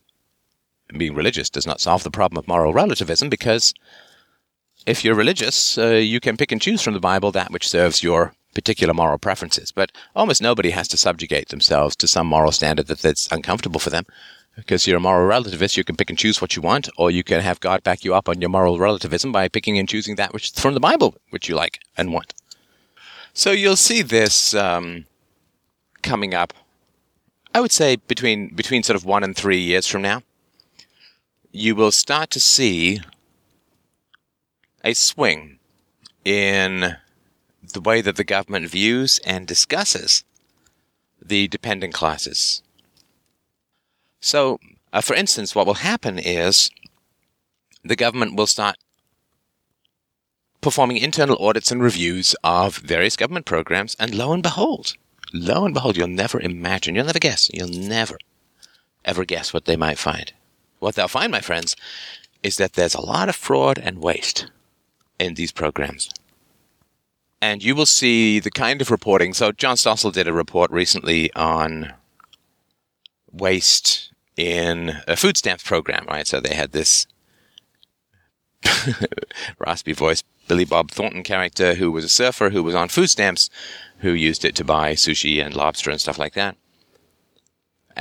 [SPEAKER 1] being religious does not solve the problem of moral relativism because if you're religious, uh, you can pick and choose from the Bible that which serves your particular moral preferences. But almost nobody has to subjugate themselves to some moral standard that, that's uncomfortable for them. Because you're a moral relativist, you can pick and choose what you want, or you can have God back you up on your moral relativism by picking and choosing that which from the Bible which you like and want. So you'll see this um, coming up. I would say between between sort of one and three years from now you will start to see a swing in the way that the government views and discusses the dependent classes. So, uh, for instance, what will happen is the government will start performing internal audits and reviews of various government programs, and lo and behold, lo and behold, you'll never imagine, you'll never guess, you'll never ever guess what they might find. What they'll find, my friends, is that there's a lot of fraud and waste in these programs. And you will see the kind of reporting. So, John Stossel did a report recently on waste in a food stamps program, right? So they had this raspy voice Billy Bob Thornton character who was a surfer who was on food stamps, who used it to buy sushi and lobster and stuff like that.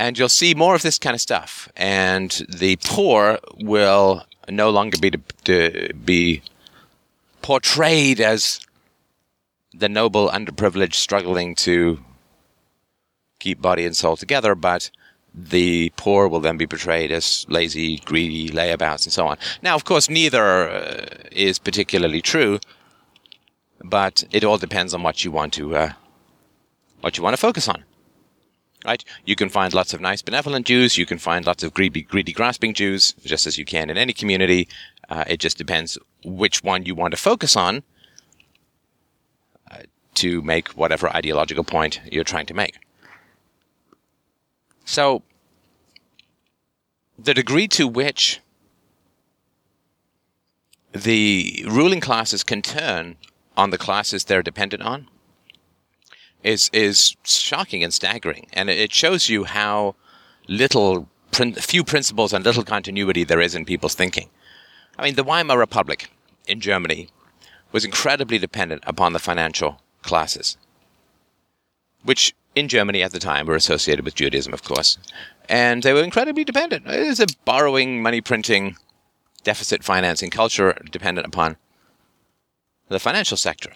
[SPEAKER 1] And you'll see more of this kind of stuff. And the poor will no longer be to, to be portrayed as the noble underprivileged struggling to keep body and soul together, but the poor will then be portrayed as lazy, greedy layabouts, and so on. Now, of course, neither uh, is particularly true, but it all depends on what you want to uh, what you want to focus on. Right? You can find lots of nice, benevolent Jews. You can find lots of greedy, greedy grasping Jews, just as you can in any community. Uh, it just depends which one you want to focus on uh, to make whatever ideological point you're trying to make. So, the degree to which the ruling classes can turn on the classes they're dependent on is is shocking and staggering, and it shows you how little, few principles and little continuity there is in people's thinking. I mean, the Weimar Republic in Germany was incredibly dependent upon the financial classes, which in Germany at the time were associated with Judaism, of course, and they were incredibly dependent. It was a borrowing, money printing, deficit financing culture dependent upon the financial sector.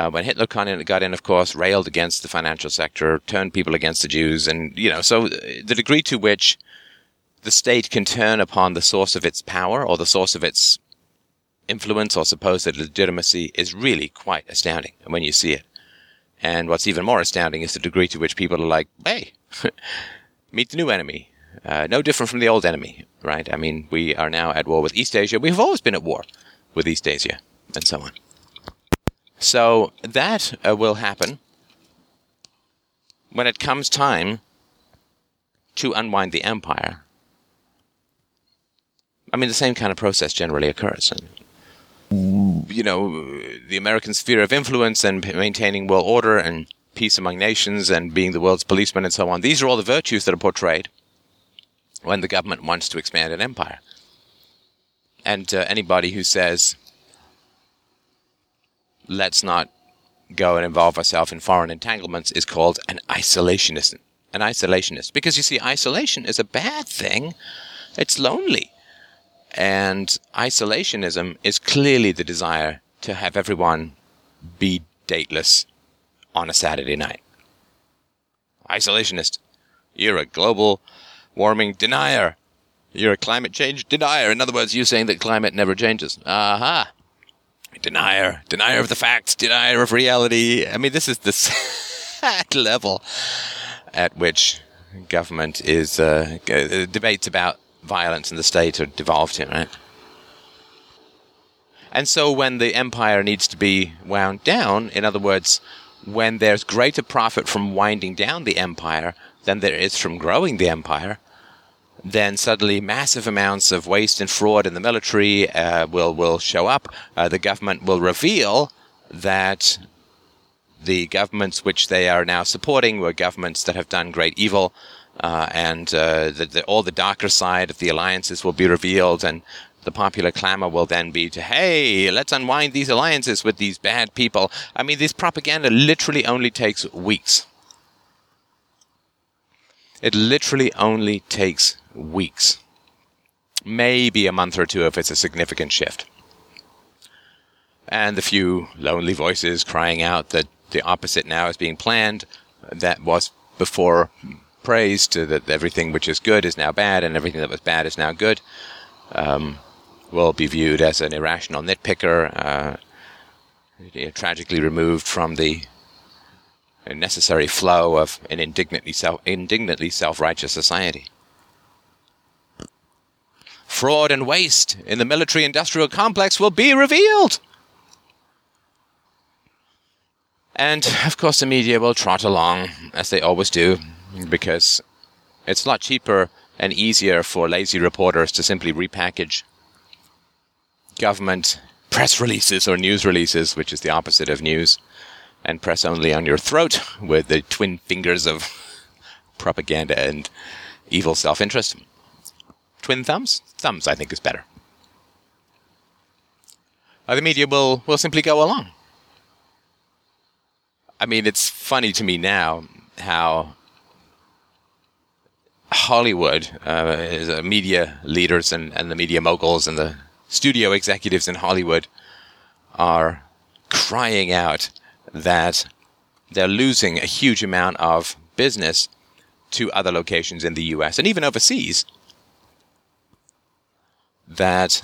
[SPEAKER 1] Uh, when Hitler got in, of course, railed against the financial sector, turned people against the Jews, and you know, so the degree to which the state can turn upon the source of its power or the source of its influence or supposed legitimacy is really quite astounding when you see it. And what's even more astounding is the degree to which people are like, hey, meet the new enemy. Uh, no different from the old enemy, right? I mean, we are now at war with East Asia. We've always been at war with East Asia, and so on. So that uh, will happen when it comes time to unwind the empire. I mean, the same kind of process generally occurs. And you know, the American sphere of influence and maintaining world order and peace among nations and being the world's policeman and so on. These are all the virtues that are portrayed when the government wants to expand an empire. And uh, anybody who says, let's not go and involve ourselves in foreign entanglements is called an isolationist. An isolationist. Because you see, isolation is a bad thing. It's lonely. And isolationism is clearly the desire to have everyone be dateless on a Saturday night. Isolationist. You're a global warming denier. You're a climate change denier. In other words, you're saying that climate never changes. Aha. Denier. Denier of the facts. Denier of reality. I mean, this is the sad level at which government is uh, debates about violence in the state are devolved to, right? And so when the empire needs to be wound down, in other words, when there's greater profit from winding down the empire than there is from growing the empire, then suddenly massive amounts of waste and fraud in the military uh, will will show up. Uh, the government will reveal that the governments which they are now supporting were governments that have done great evil, uh, and uh, the, the, all the darker side of the alliances will be revealed, and the popular clamor will then be to, hey, let's unwind these alliances with these bad people. I mean, this propaganda literally only takes weeks. It literally only takes weeks. Maybe a month or two if it's a significant shift. And the few lonely voices crying out that the opposite now is being planned, that was before praised, that everything which is good is now bad and everything that was bad is now good. Um, will be viewed as an irrational nitpicker, uh, tragically removed from the necessary flow of an indignantly self indignantly self-righteous society. Fraud and waste in the military-industrial complex will be revealed. And of course, the media will trot along as they always do, because it's a lot cheaper and easier for lazy reporters to simply repackage government press releases or news releases, which is the opposite of news, and press only on your throat with the twin fingers of propaganda and evil self interest. Twin thumbs? Thumbs, I think, is better. Uh, the media will, will simply go along. I mean, it's funny to me now how Hollywood, uh, is, uh, media leaders and, and the media moguls and the studio executives in Hollywood are crying out that they're losing a huge amount of business to other locations in the US and even overseas that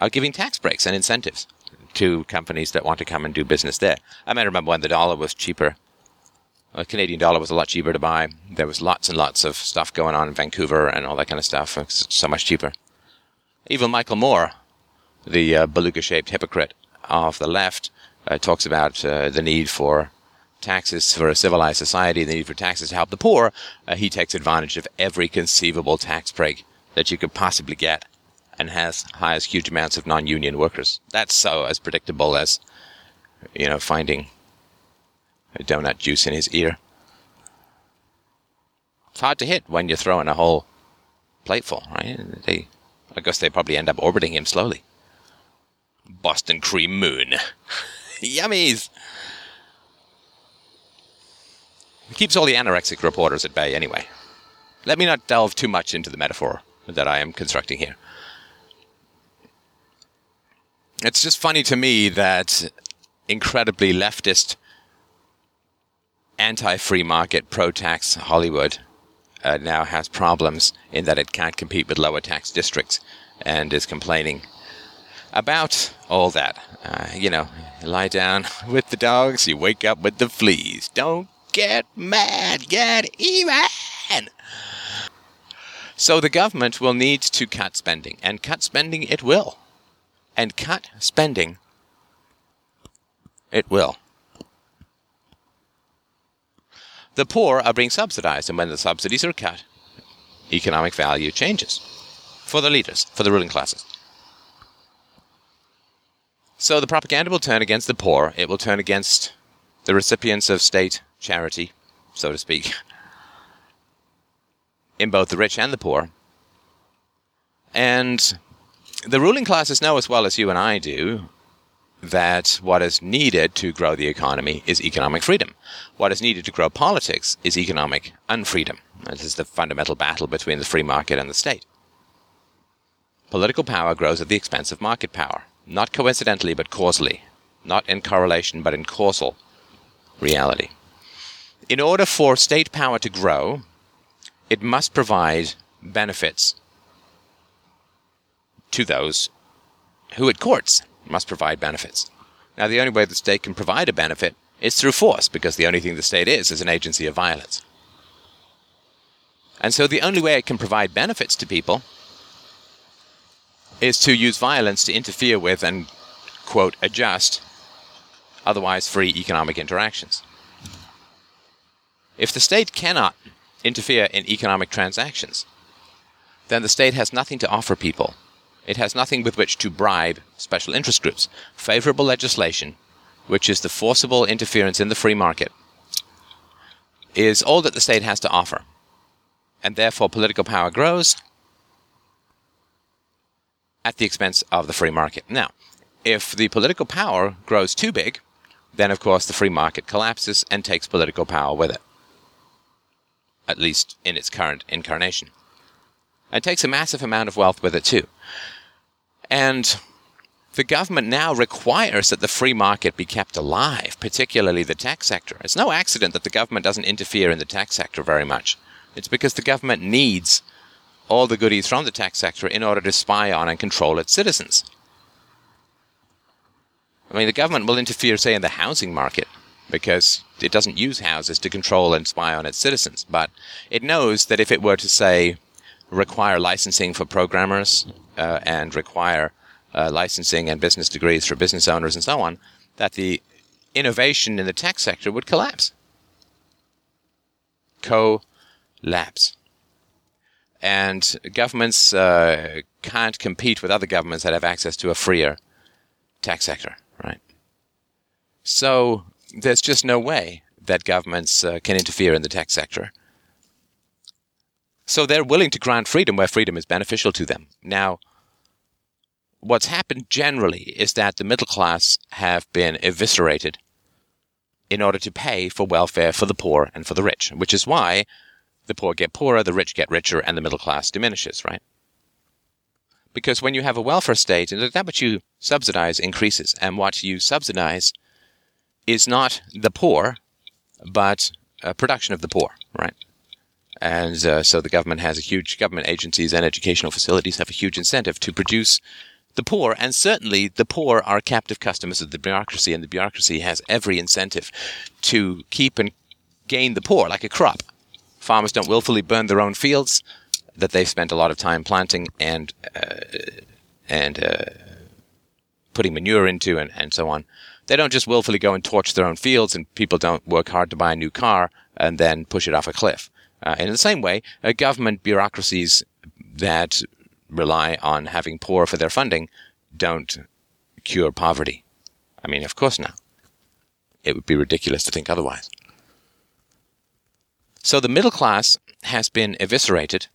[SPEAKER 1] are giving tax breaks and incentives to companies that want to come and do business there. I might remember when the dollar was cheaper. A Canadian dollar was a lot cheaper to buy. There was lots and lots of stuff going on in Vancouver and all that kind of stuff. It's so much cheaper. Even Michael Moore, the uh, beluga-shaped hypocrite of the left, uh, talks about uh, the need for taxes for a civilized society, the need for taxes to help the poor. Uh, he takes advantage of every conceivable tax break that you could possibly get and has hires huge amounts of non-union workers. That's so as predictable as, you know, finding a donut juice in his ear. It's hard to hit when you're throwing a whole plateful, right? They, I guess they probably end up orbiting him slowly. Boston cream moon. Yummies! It keeps all the anorexic reporters at bay anyway. Let me not delve too much into the metaphor that I am constructing here it's just funny to me that incredibly leftist, anti free market, pro tax Hollywood uh, now has problems in that it can't compete with lower tax districts and is complaining about all that. Uh, you know, lie down with the dogs, you wake up with the fleas. Don't get mad, get even! So the government will need to cut spending, and cut spending it will and cut spending, it will. The poor are being subsidized, and when the subsidies are cut, economic value changes for the leaders, for the ruling classes. So the propaganda will turn against the poor, it will turn against the recipients of state charity, so to speak, in both the rich and the poor. And the ruling classes know as well as you and I do that what is needed to grow the economy is economic freedom. What is needed to grow politics is economic unfreedom. This is the fundamental battle between the free market and the state. Political power grows at the expense of market power, not coincidentally but causally, not in correlation but in causal reality. In order for state power to grow, it must provide benefits to those who it courts must provide benefits. Now, the only way the state can provide a benefit is through force, because the only thing the state is is an agency of violence. And so the only way it can provide benefits to people is to use violence to interfere with and, quote, adjust otherwise free economic interactions. If the state cannot interfere in economic transactions, then the state has nothing to offer people it has nothing with which to bribe special interest groups. Favorable legislation, which is the forcible interference in the free market, is all that the state has to offer. And therefore, political power grows at the expense of the free market. Now, if the political power grows too big, then of course the free market collapses and takes political power with it. At least in its current incarnation. It takes a massive amount of wealth with it too. And the government now requires that the free market be kept alive, particularly the tech sector. It's no accident that the government doesn't interfere in the tech sector very much. It's because the government needs all the goodies from the tech sector in order to spy on and control its citizens. I mean, the government will interfere, say, in the housing market because it doesn't use houses to control and spy on its citizens. But it knows that if it were to, say, require licensing for programmers uh, and require uh, licensing and business degrees for business owners and so on, that the innovation in the tech sector would collapse. Collapse. And governments uh, can't compete with other governments that have access to a freer tech sector, right? So there's just no way that governments uh, can interfere in the tech sector So they're willing to grant freedom where freedom is beneficial to them. Now, what's happened generally is that the middle class have been eviscerated in order to pay for welfare for the poor and for the rich, which is why the poor get poorer, the rich get richer, and the middle class diminishes, right? Because when you have a welfare state, that what you subsidize increases, and what you subsidize is not the poor, but production of the poor, right? And uh, so the government has a huge government agencies and educational facilities have a huge incentive to produce the poor, and certainly the poor are captive customers of the bureaucracy, and the bureaucracy has every incentive to keep and gain the poor like a crop. Farmers don't willfully burn their own fields that they've spent a lot of time planting and uh, and uh, putting manure into, and, and so on. They don't just willfully go and torch their own fields, and people don't work hard to buy a new car and then push it off a cliff. Uh, in the same way, uh, government bureaucracies that rely on having poor for their funding don't cure poverty. I mean, of course not. It would be ridiculous to think otherwise. So the middle class has been eviscerated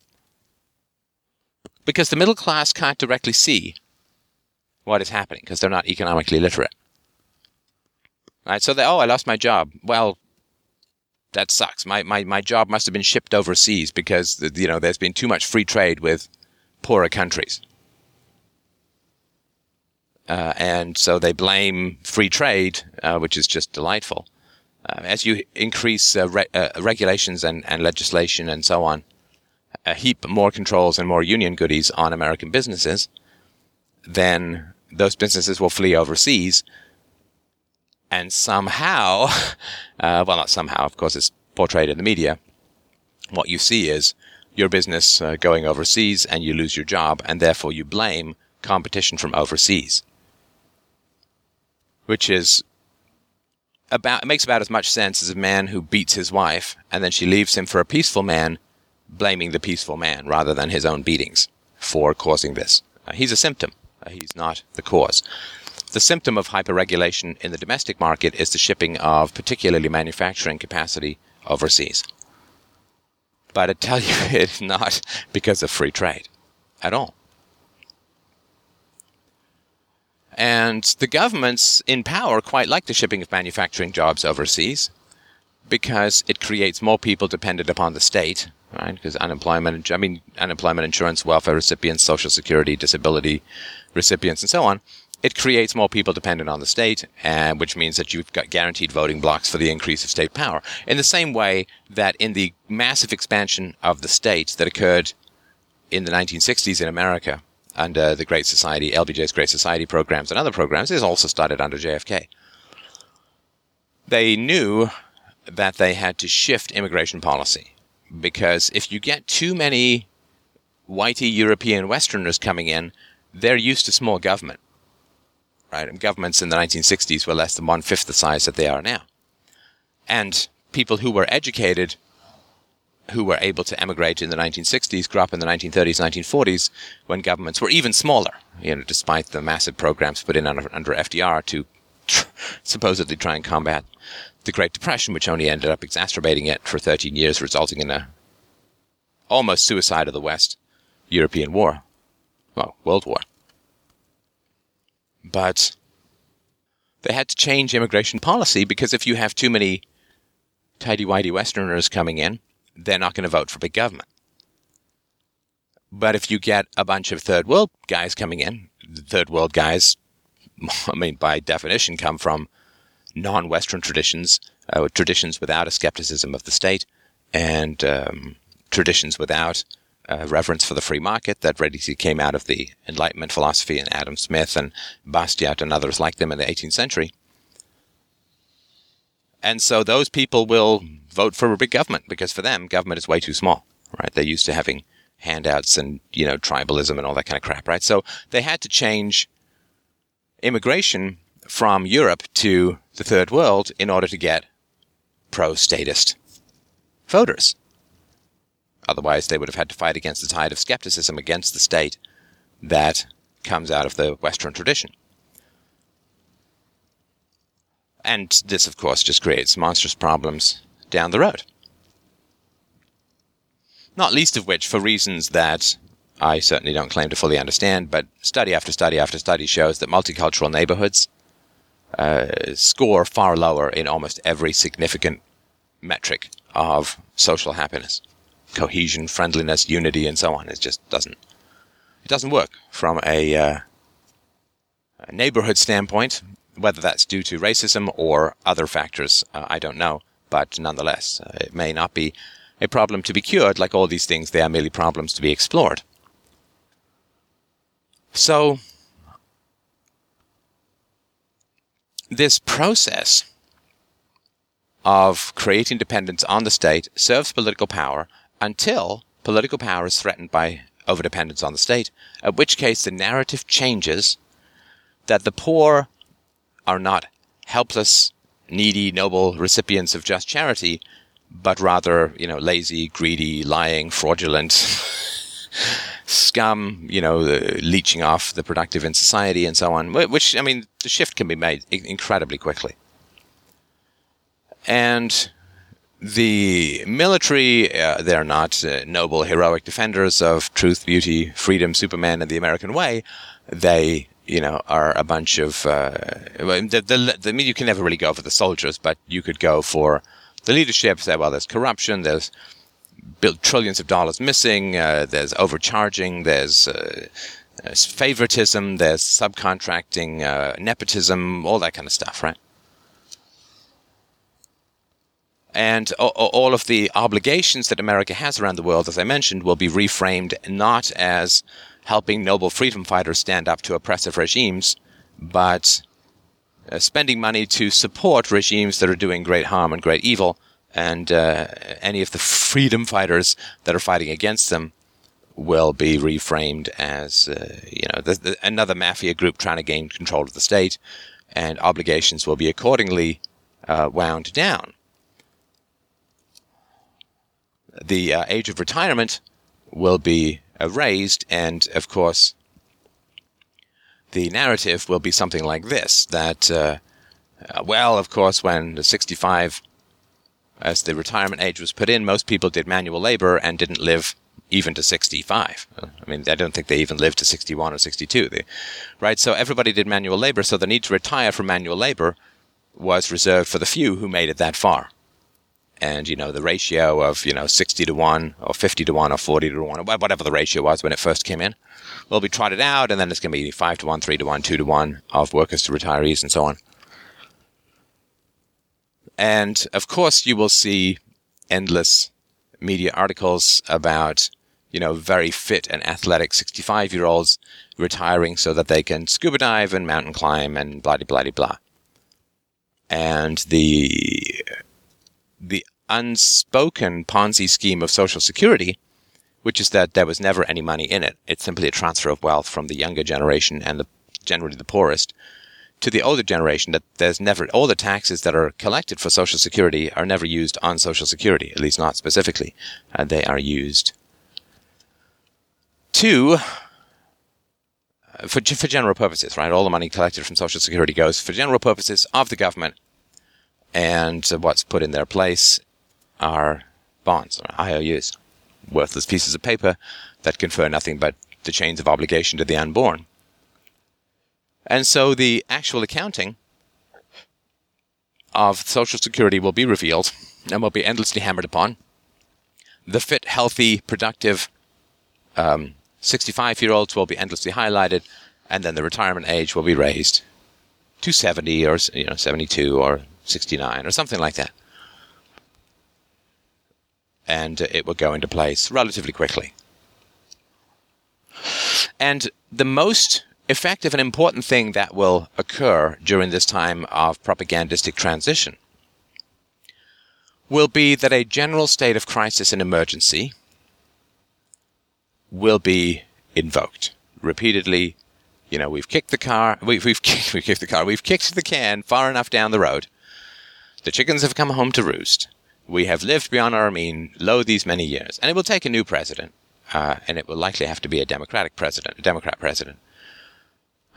[SPEAKER 1] because the middle class can't directly see what is happening because they're not economically literate. Right? So they, oh, I lost my job. Well, that sucks. My, my, my job must have been shipped overseas because, you know, there's been too much free trade with poorer countries. Uh, and so they blame free trade, uh, which is just delightful. Uh, as you increase uh, re- uh, regulations and, and legislation and so on, a heap more controls and more union goodies on American businesses, then those businesses will flee overseas. And somehow, uh, well, not somehow, of course, it's portrayed in the media. What you see is your business uh, going overseas and you lose your job, and therefore you blame competition from overseas, which is about it makes about as much sense as a man who beats his wife and then she leaves him for a peaceful man, blaming the peaceful man rather than his own beatings for causing this. Uh, he's a symptom. Uh, he's not the cause. The symptom of hyperregulation in the domestic market is the shipping of particularly manufacturing capacity overseas. But I tell you, it's not because of free trade at all. And the governments in power quite like the shipping of manufacturing jobs overseas because it creates more people dependent upon the state, right? Because unemployment, I mean, unemployment insurance, welfare recipients, social security, disability recipients, and so on it creates more people dependent on the state, uh, which means that you've got guaranteed voting blocks for the increase of state power. In the same way that in the massive expansion of the state that occurred in the 1960s in America under the Great Society, LBJ's Great Society programs and other programs, is also started under JFK. They knew that they had to shift immigration policy because if you get too many whitey European Westerners coming in, they're used to small government right? And governments in the 1960s were less than one fifth the size that they are now. And people who were educated, who were able to emigrate in the 1960s, grew up in the 1930s, 1940s, when governments were even smaller, you know, despite the massive programs put in under, under FDR to tr- supposedly try and combat the Great Depression, which only ended up exacerbating it for 13 years, resulting in a almost suicide of the West European War. Well, World War. But they had to change immigration policy because if you have too many tidy whitey Westerners coming in, they're not going to vote for big government. But if you get a bunch of third world guys coming in, third world guys, I mean, by definition, come from non Western traditions, uh, traditions without a skepticism of the state, and um, traditions without uh, reverence for the free market that really came out of the Enlightenment philosophy and Adam Smith and Bastiat and others like them in the 18th century. And so those people will vote for a big government because for them, government is way too small, right? They're used to having handouts and, you know, tribalism and all that kind of crap, right? So they had to change immigration from Europe to the third world in order to get pro-statist voters. Otherwise, they would have had to fight against the tide of skepticism against the state that comes out of the Western tradition. And this, of course, just creates monstrous problems down the road. not least of which for reasons that I certainly don't claim to fully understand, but study after study after study shows that multicultural neighborhoods uh, score far lower in almost every significant metric of social happiness, cohesion, friendliness, unity, and so on. It just doesn't. It doesn't work from a, uh, a neighborhood standpoint. Whether that's due to racism or other factors, uh, I don't know. But nonetheless, uh, it may not be a problem to be cured. Like all these things, they are merely problems to be explored. So, this process of creating dependence on the state serves political power until political power is threatened by overdependence on the state, at which case the narrative changes that the poor are not helpless, needy, noble recipients of just charity, but rather, you know, lazy, greedy, lying, fraudulent scum, you know, leeching off the productive in society and so on, which, I mean, the shift can be made incredibly quickly. And the military, uh, they're not uh, noble, heroic defenders of truth, beauty, freedom, Superman, and the American way. They, you know, are a bunch of. Uh, the, the, the, I mean, you can never really go for the soldiers, but you could go for the leadership. Say, well, there's corruption, there's built trillions of dollars missing, uh, there's overcharging, there's. Uh, there's favoritism, there's subcontracting, uh, nepotism, all that kind of stuff, right? And all of the obligations that America has around the world, as I mentioned, will be reframed not as helping noble freedom fighters stand up to oppressive regimes, but uh, spending money to support regimes that are doing great harm and great evil, and uh, any of the freedom fighters that are fighting against them will be reframed as, uh, you know, the, the, another mafia group trying to gain control of the state, and obligations will be accordingly uh, wound down the uh, age of retirement will be uh, raised, and of course, the narrative will be something like this: that, uh, uh well, of course, when the 65 as the retirement age was put in, most people did manual labor and didn't live even to 65. I mean, I don't think they even lived to 61 or 62. They, right? So everybody did manual labor, so the need to retire from manual labor was reserved for the few who made it that far and you know the ratio of you know 60 to 1 or 50 to 1 or 40 to 1 or whatever the ratio was when it first came in. Will be trotted out and then it's going to be 5 to 1 3 to 1 2 to 1 of workers to retirees and so on. And of course you will see endless media articles about you know very fit and athletic 65 year olds retiring so that they can scuba dive and mountain climb and blah blah blah blah and the the unspoken Ponzi scheme of Social Security, which is that there was never any money in it. It's simply a transfer of wealth from the younger generation and the generally the poorest to the older generation that there's never all the taxes that are collected for social security are never used on social security at least not specifically uh, they are used to uh, for, for general purposes right all the money collected from social security goes for general purposes of the government and what's put in their place are bonds or IOUs, worthless pieces of paper that confer nothing but the chains of obligation to the unborn. And so the actual accounting of Social Security will be revealed and will be endlessly hammered upon. The fit, healthy, productive 65 um, year olds will be endlessly highlighted, and then the retirement age will be raised to 70 or you know 72 or 69 or something like that. And uh, it would go into place relatively quickly. And the most effective and important thing that will occur during this time of propagandistic transition will be that a general state of crisis and emergency will be invoked repeatedly. You know, we've kicked the car, we've, we've, kicked, we've kicked the car, we've kicked the can far enough down the road the chickens have come home to roost. We have lived beyond our mean, lo these many years. And it will take a new president, uh, and it will likely have to be a Democratic president, a Democrat president,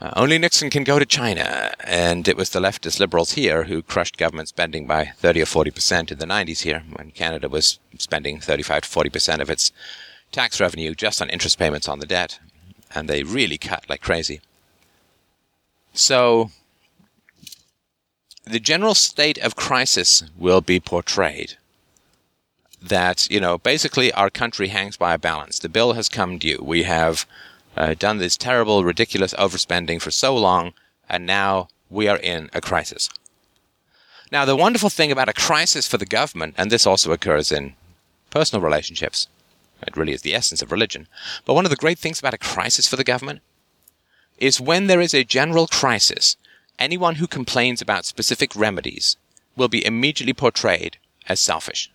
[SPEAKER 1] Uh, only Nixon can go to China, and it was the leftist liberals here who crushed government spending by 30 or 40 percent in the 90s here, when Canada was spending 35 to 40 percent of its tax revenue just on interest payments on the debt, and they really cut like crazy. So, the general state of crisis will be portrayed that, you know, basically our country hangs by a balance. The bill has come due. We have uh, done this terrible, ridiculous overspending for so long, and now we are in a crisis. Now, the wonderful thing about a crisis for the government, and this also occurs in personal relationships, it really is the essence of religion, but one of the great things about a crisis for the government is when there is a general crisis, anyone who complains about specific remedies will be immediately portrayed as selfish.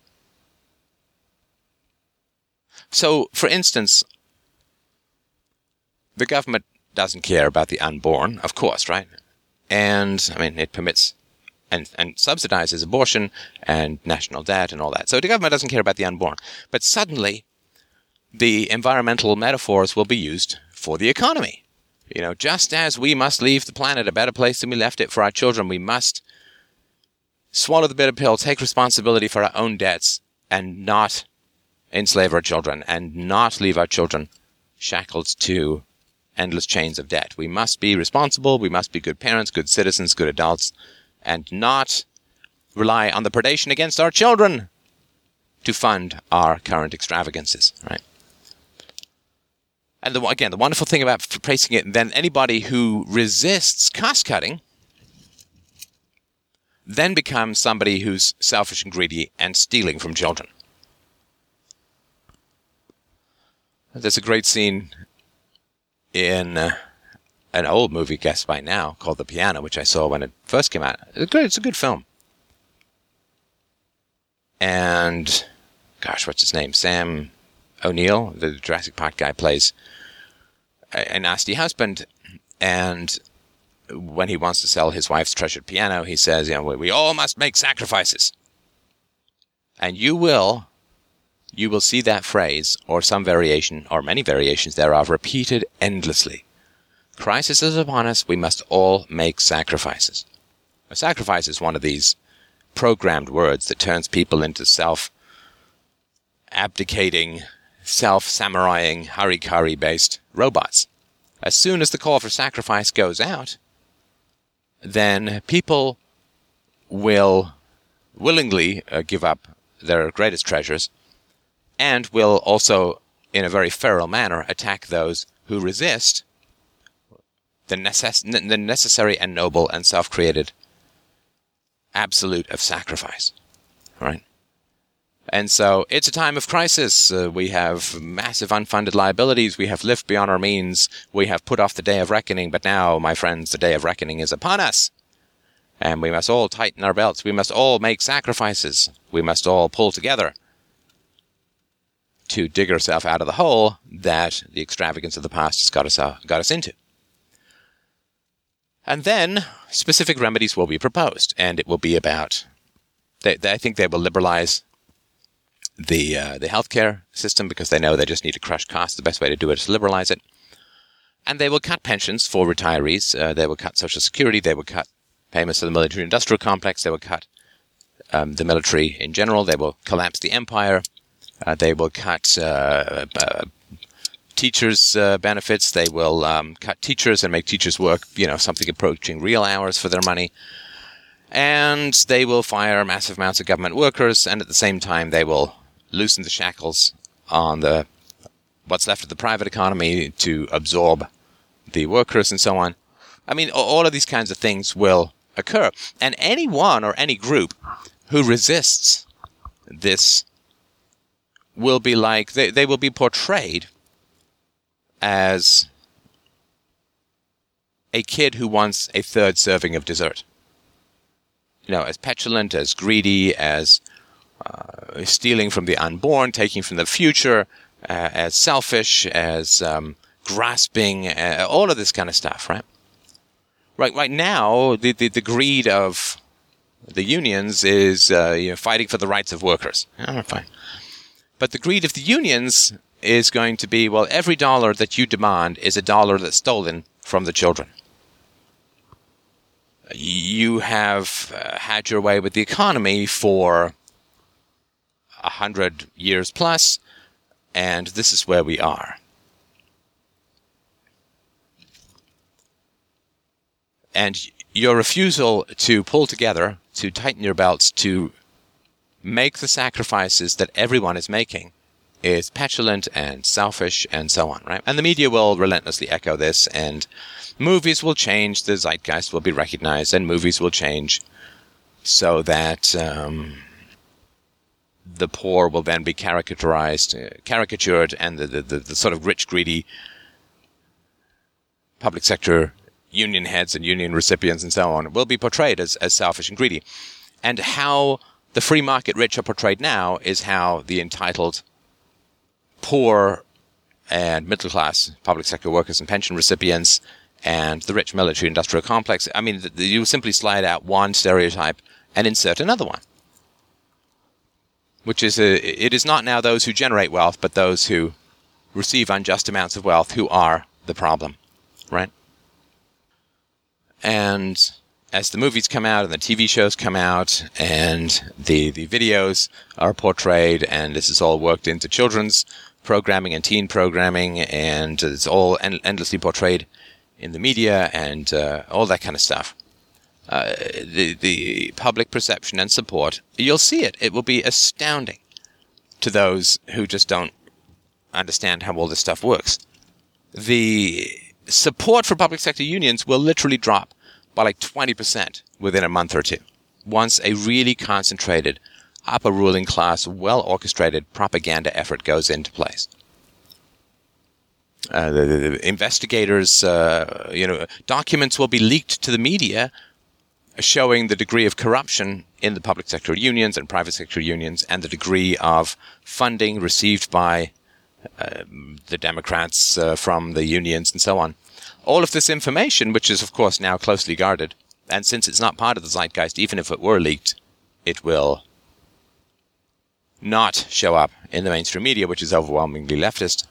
[SPEAKER 1] So, for instance, the government doesn't care about the unborn, of course, right? And I mean, it permits and, and subsidizes abortion and national debt and all that. So the government doesn't care about the unborn. But suddenly, the environmental metaphors will be used for the economy. You know, just as we must leave the planet a better place than we left it for our children, we must swallow the bitter pill, take responsibility for our own debts, and not enslave our children, and not leave our children shackled to endless chains of debt. We must be responsible, we must be good parents, good citizens, good adults, and not rely on the predation against our children to fund our current extravagances, right? And the, again, the wonderful thing about placing it, then anybody who resists cost cutting then becomes somebody who's selfish and greedy and stealing from children. There's a great scene in uh, an old movie, guess by now, called The Piano, which I saw when it first came out. It's good. It's a good film. And, gosh, what's his name? Sam O'Neill, the Jurassic Park guy, plays a, nasty husband. And when he wants to sell his wife's treasured piano, he says, you know, we all must make sacrifices. And you will you will see that phrase, or some variation, or many variations thereof, repeated endlessly. Crisis is upon us, we must all make sacrifices. A sacrifice is one of these programmed words that turns people into self abdicating, self samuraiing, harikari based robots. As soon as the call for sacrifice goes out, then people will willingly uh, give up their greatest treasures and will also, in a very feral manner, attack those who resist the, necess- the necessary and noble and self created absolute of sacrifice. Right? And so it's a time of crisis. Uh, we have massive unfunded liabilities. We have lived beyond our means. We have put off the day of reckoning. But now, my friends, the day of reckoning is upon us. And we must all tighten our belts. We must all make sacrifices. We must all pull together to dig ourselves out of the hole that the extravagance of the past has got us, uh, got us into. And then specific remedies will be proposed, and it will be about. They, they, I think they will liberalize the uh, the healthcare system because they know they just need to crush costs. The best way to do it is to liberalize it, and they will cut pensions for retirees. Uh, they will cut Social Security. They will cut payments to the military-industrial complex. They will cut um, the military in general. They will collapse the empire. Uh, they will cut uh, uh, teachers' benefits. They will um, cut teachers and make teachers work, you know, something approaching real hours for their money. And they will fire massive amounts of government workers, and at the same time, they will loosen the shackles on the what's left of the private economy to absorb the workers and so on. I mean, all of these kinds of things will occur. And anyone or any group who resists this will be like they, they will be portrayed as a kid who wants a third serving of dessert. You know, as petulant, as greedy, as stealing from the unborn, taking from the future, uh, as selfish, as um, grasping, uh, all of this kind of stuff, right? Right, right now, the, the, the greed of the unions is uh, you know, fighting for the rights of workers. Fine. But the greed of the unions is going to be well, every dollar that you demand is a dollar that's stolen from the children. you have uh, had your way with the economy for a hundred years plus, and this is where we are. And your refusal to pull together, to tighten your belts, to make the sacrifices that everyone is making is petulant and selfish and so on, right? And the media will relentlessly echo this, and movies will change, the zeitgeist will be recognized, and movies will change so that um, the poor will then be caricaturized, uh, caricatured, and the, the, the, the sort of rich, greedy public sector union heads and union recipients and so on will be portrayed as, as selfish and greedy. And how the free market rich are portrayed now is how the entitled poor and middle class public sector workers and pension recipients and the rich military industrial complex. I mean, the, the, you simply slide out one stereotype and insert another one. Which is, a, it is not now those who generate wealth, but those who receive unjust amounts of wealth who are the problem, right? And as the movies come out and the TV shows come out and the, the videos are portrayed and this is all worked into children's programming and teen programming and it's all en- endlessly portrayed in the media and uh, all that kind of stuff. Uh, the, the public perception and support, you'll see it. It will be astounding to those who just don't understand how all this stuff works. The support for public sector unions will literally drop by like 20% within a month or two. Once a really concentrated, upper ruling class, well orchestrated propaganda effort goes into place. Uh, the, the, investigators, uh, you know, documents will be leaked to the media showing the degree of corruption in the public sector unions and private sector unions and the degree of funding received by uh, the Democrats uh, from the unions and so on all of this information, which is of course now closely guarded, and since it's not part of the zeitgeist, even if it were leaked, it will not show up in the mainstream media, which is overwhelmingly leftist.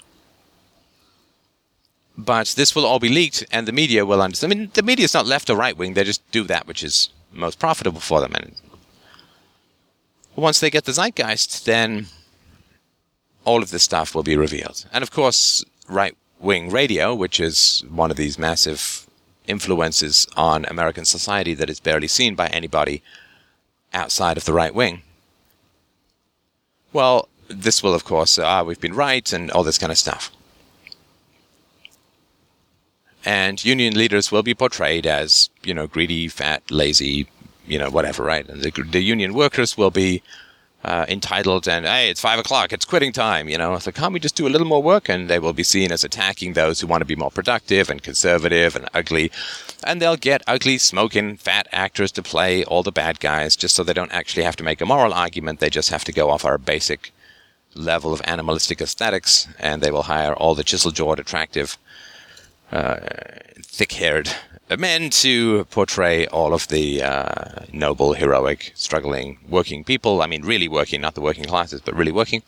[SPEAKER 1] But this will all be leaked, and the media will understand. I mean, the media is not left or right wing; they just do that which is most profitable for them. And once they get the zeitgeist, then all of this stuff will be revealed. And of course, right wing radio, which is one of these massive influences on American society that is barely seen by anybody outside of the right wing. Well, this will, of course, ah, we've been right, and all this kind of stuff. And union leaders will be portrayed as, you know, greedy, fat, lazy, you know, whatever, right? And the, the union workers will be uh, entitled and hey, it's five o'clock, it's quitting time. You know, so can't we just do a little more work? And they will be seen as attacking those who want to be more productive and conservative and ugly, and they'll get ugly, smoking, fat actors to play all the bad guys, just so they don't actually have to make a moral argument. They just have to go off our basic level of animalistic aesthetics, and they will hire all the chisel-jawed, attractive, uh, thick-haired men to portray all of the uh, noble, heroic, struggling, working people. I mean, really working, not the working classes, but really working.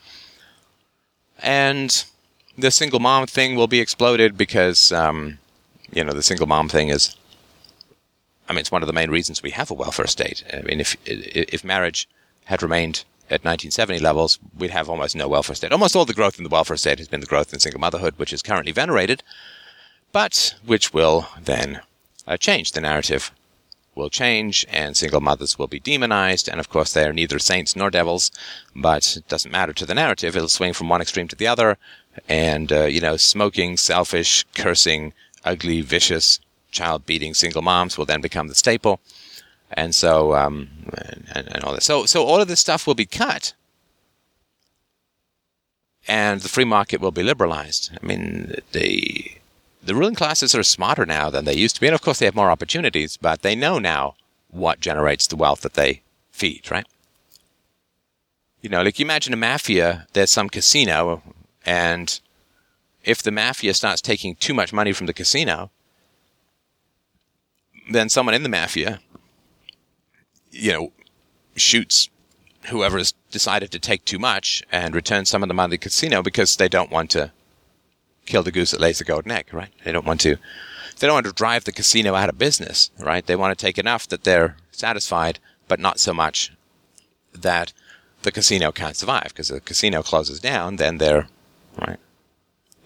[SPEAKER 1] And the single mom thing will be exploded because, um, you know, the single mom thing is. I mean, it's one of the main reasons we have a welfare state. I mean, if if marriage had remained at 1970 levels, we'd have almost no welfare state. Almost all the growth in the welfare state has been the growth in single motherhood, which is currently venerated, but which will then uh, change. The narrative will change, and single mothers will be demonized. And of course, they are neither saints nor devils, but it doesn't matter to the narrative. It'll swing from one extreme to the other. And, uh, you know, smoking, selfish, cursing, ugly, vicious, child beating single moms will then become the staple. And so, um, and, and all this. So, so all of this stuff will be cut. And the free market will be liberalized. I mean, the the ruling classes are smarter now than they used to be. And of course, they have more opportunities, but they know now what generates the wealth that they feed, right? You know, like you imagine a mafia, there's some casino, and if the mafia starts taking too much money from the casino, then someone in the mafia, you know, shoots whoever has decided to take too much and returns some of the money to the casino because they don't want to kill the goose that lays the golden egg, right? They don't want to they don't want to drive the casino out of business, right? They want to take enough that they're satisfied, but not so much that the casino can't survive. Because the casino closes down, then they're right.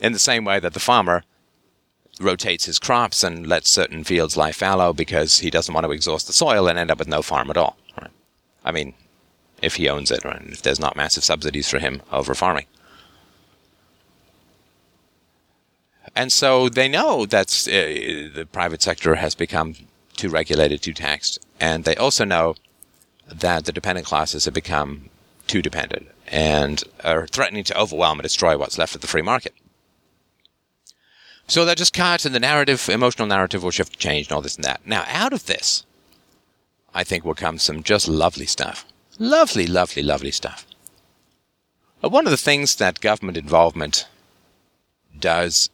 [SPEAKER 1] In the same way that the farmer rotates his crops and lets certain fields lie fallow because he doesn't want to exhaust the soil and end up with no farm at all. Right? I mean, if he owns it, right? if there's not massive subsidies for him over farming. And so they know that uh, the private sector has become too regulated, too taxed. And they also know that the dependent classes have become too dependent and are threatening to overwhelm and destroy what's left of the free market. So they're just caught in the narrative, emotional narrative will shift, change, and all this and that. Now, out of this, I think will come some just lovely stuff. Lovely, lovely, lovely stuff. One of the things that government involvement does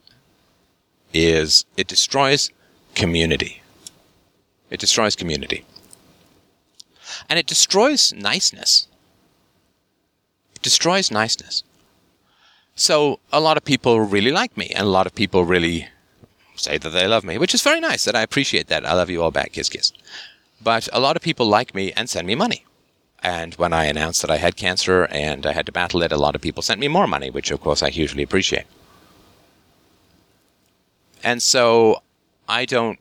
[SPEAKER 1] is it destroys community. It destroys community. And it destroys niceness. It destroys niceness. So a lot of people really like me, and a lot of people really say that they love me, which is very nice, and I appreciate that. I love you all back, kiss, kiss. But a lot of people like me and send me money. And when I announced that I had cancer and I had to battle it, a lot of people sent me more money, which of course I hugely appreciate. And so I don't,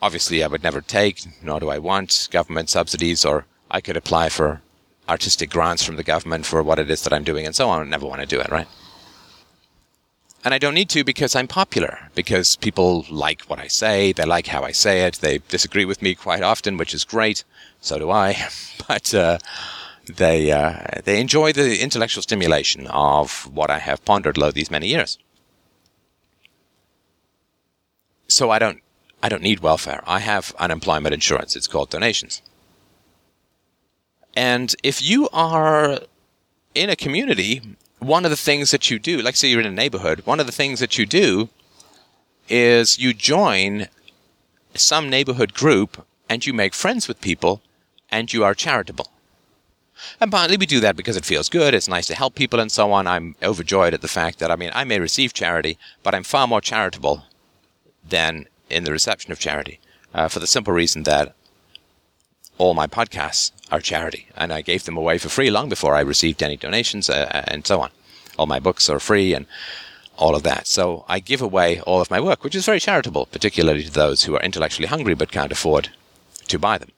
[SPEAKER 1] obviously, I would never take, nor do I want government subsidies, or I could apply for artistic grants from the government for what it is that I'm doing and so on. I never want to do it, right? And I don't need to because I'm popular, because people like what I say, they like how I say it, they disagree with me quite often, which is great. So do I. but uh, they, uh, they enjoy the intellectual stimulation of what I have pondered lo these many years so I don't I don't need welfare. I have unemployment insurance. It's called donations. And if you are in a community, one of the things that you do, like say you're in a neighborhood, one of the things that you do is you join some neighborhood group and you make friends with people and you are charitable. And partly we do that because it feels good, it's nice to help people and so on. I'm overjoyed at the fact that, I mean, I may receive charity, but I'm far more charitable than in the reception of charity, uh, for the simple reason that all my podcasts are charity, and I gave them away for free long before I received any donations uh, uh, and so on. All my books are free and all of that. So I give away all of my work, which is very charitable, particularly to those who are intellectually hungry but can't afford to buy them.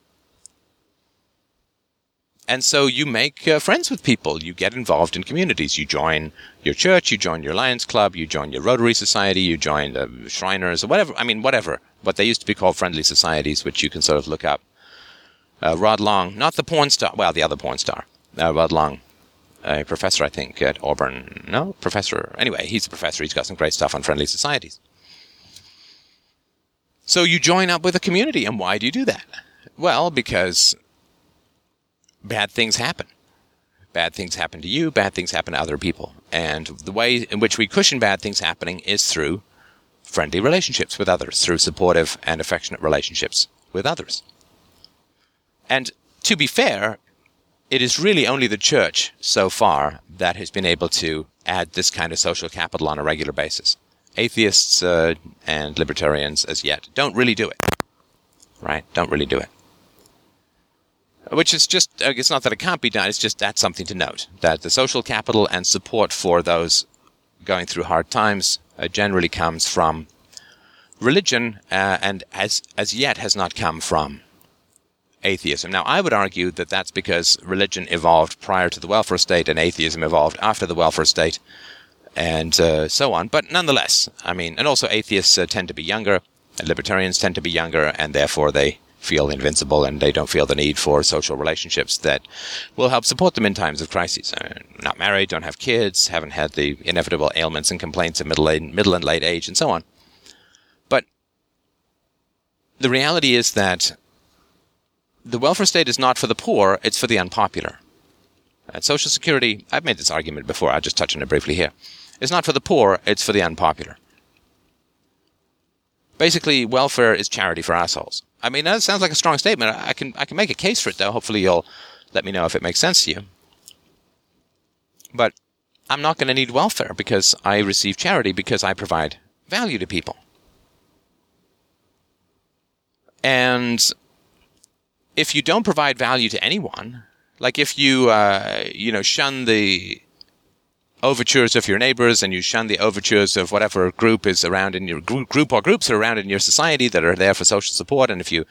[SPEAKER 1] And so you make uh, friends with people. You get involved in communities. You join your church, you join your Lions Club, you join your Rotary Society, you join the Shriners, or whatever. I mean, whatever. What they used to be called friendly societies, which you can sort of look up. Uh, Rod Long, not the porn star, well, the other porn star, uh, Rod Long, a professor, I think, at Auburn. No, professor. Anyway, he's a professor. He's got some great stuff on friendly societies. So you join up with a community, and why do you do that? Well, because bad things happen. Bad things happen to you, bad things happen to other people. And the way in which we cushion bad things happening is through friendly relationships with others, through supportive and affectionate relationships with others. And to be fair, it is really only the church so far that has been able to add this kind of social capital on a regular basis. Atheists uh, and libertarians, as yet, don't really do it. Right? Don't really do it which is just, uh, it's not that it can't be done, it's just that's something to note. That the social capital and support for those going through hard times uh, generally comes from religion uh, and as, as yet has not come from atheism. Now, I would argue that that's because religion evolved prior to the welfare state and atheism evolved after the welfare state and uh, so on. But nonetheless, I mean, and also atheists uh, tend to be younger, libertarians tend to be younger, and therefore they feel invincible and they don't feel the need for social relationships that will help support them in times of crises. Uh, not married, don't have kids, haven't had the inevitable ailments and complaints of middle, middle and late age, and so on. But the reality is that the welfare state is not for the poor, it's for the unpopular. And Social Security, I've made this argument before, I'll just touch on it briefly here. It's not for the poor, it's for the unpopular. Basically, welfare is charity for assholes. I mean, that sounds like a strong statement. I can I can make a case for it though. Hopefully, you'll let me know if it makes sense to you. But I'm not going to need welfare because I receive charity because I provide value to people. And if you don't provide value to anyone, like if you, uh, you know, shun the overtures of your neighbors and you shun the overtures of whatever group is around in your group or groups are around in your society that are there for social support, and if you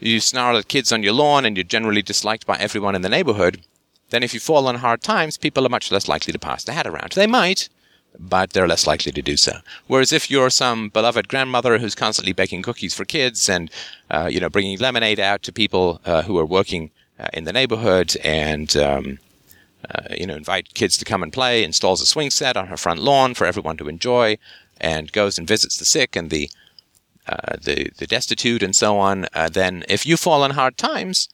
[SPEAKER 1] you snarl at kids on your lawn and you're generally disliked by everyone in the neighborhood, then if you fall on hard times, people are much less likely to pass the hat around. They might, but they're less likely to do so. Whereas if you're some beloved grandmother who's constantly baking cookies for kids and, uh, you know, bringing lemonade out to people uh, who are working uh, in the neighborhood and, um, uh, you know, invite kids to come and play, installs a swing set on her front lawn for everyone to enjoy, and goes and visits the sick and the uh, the the destitute and so on, uh, then if you fall on hard times,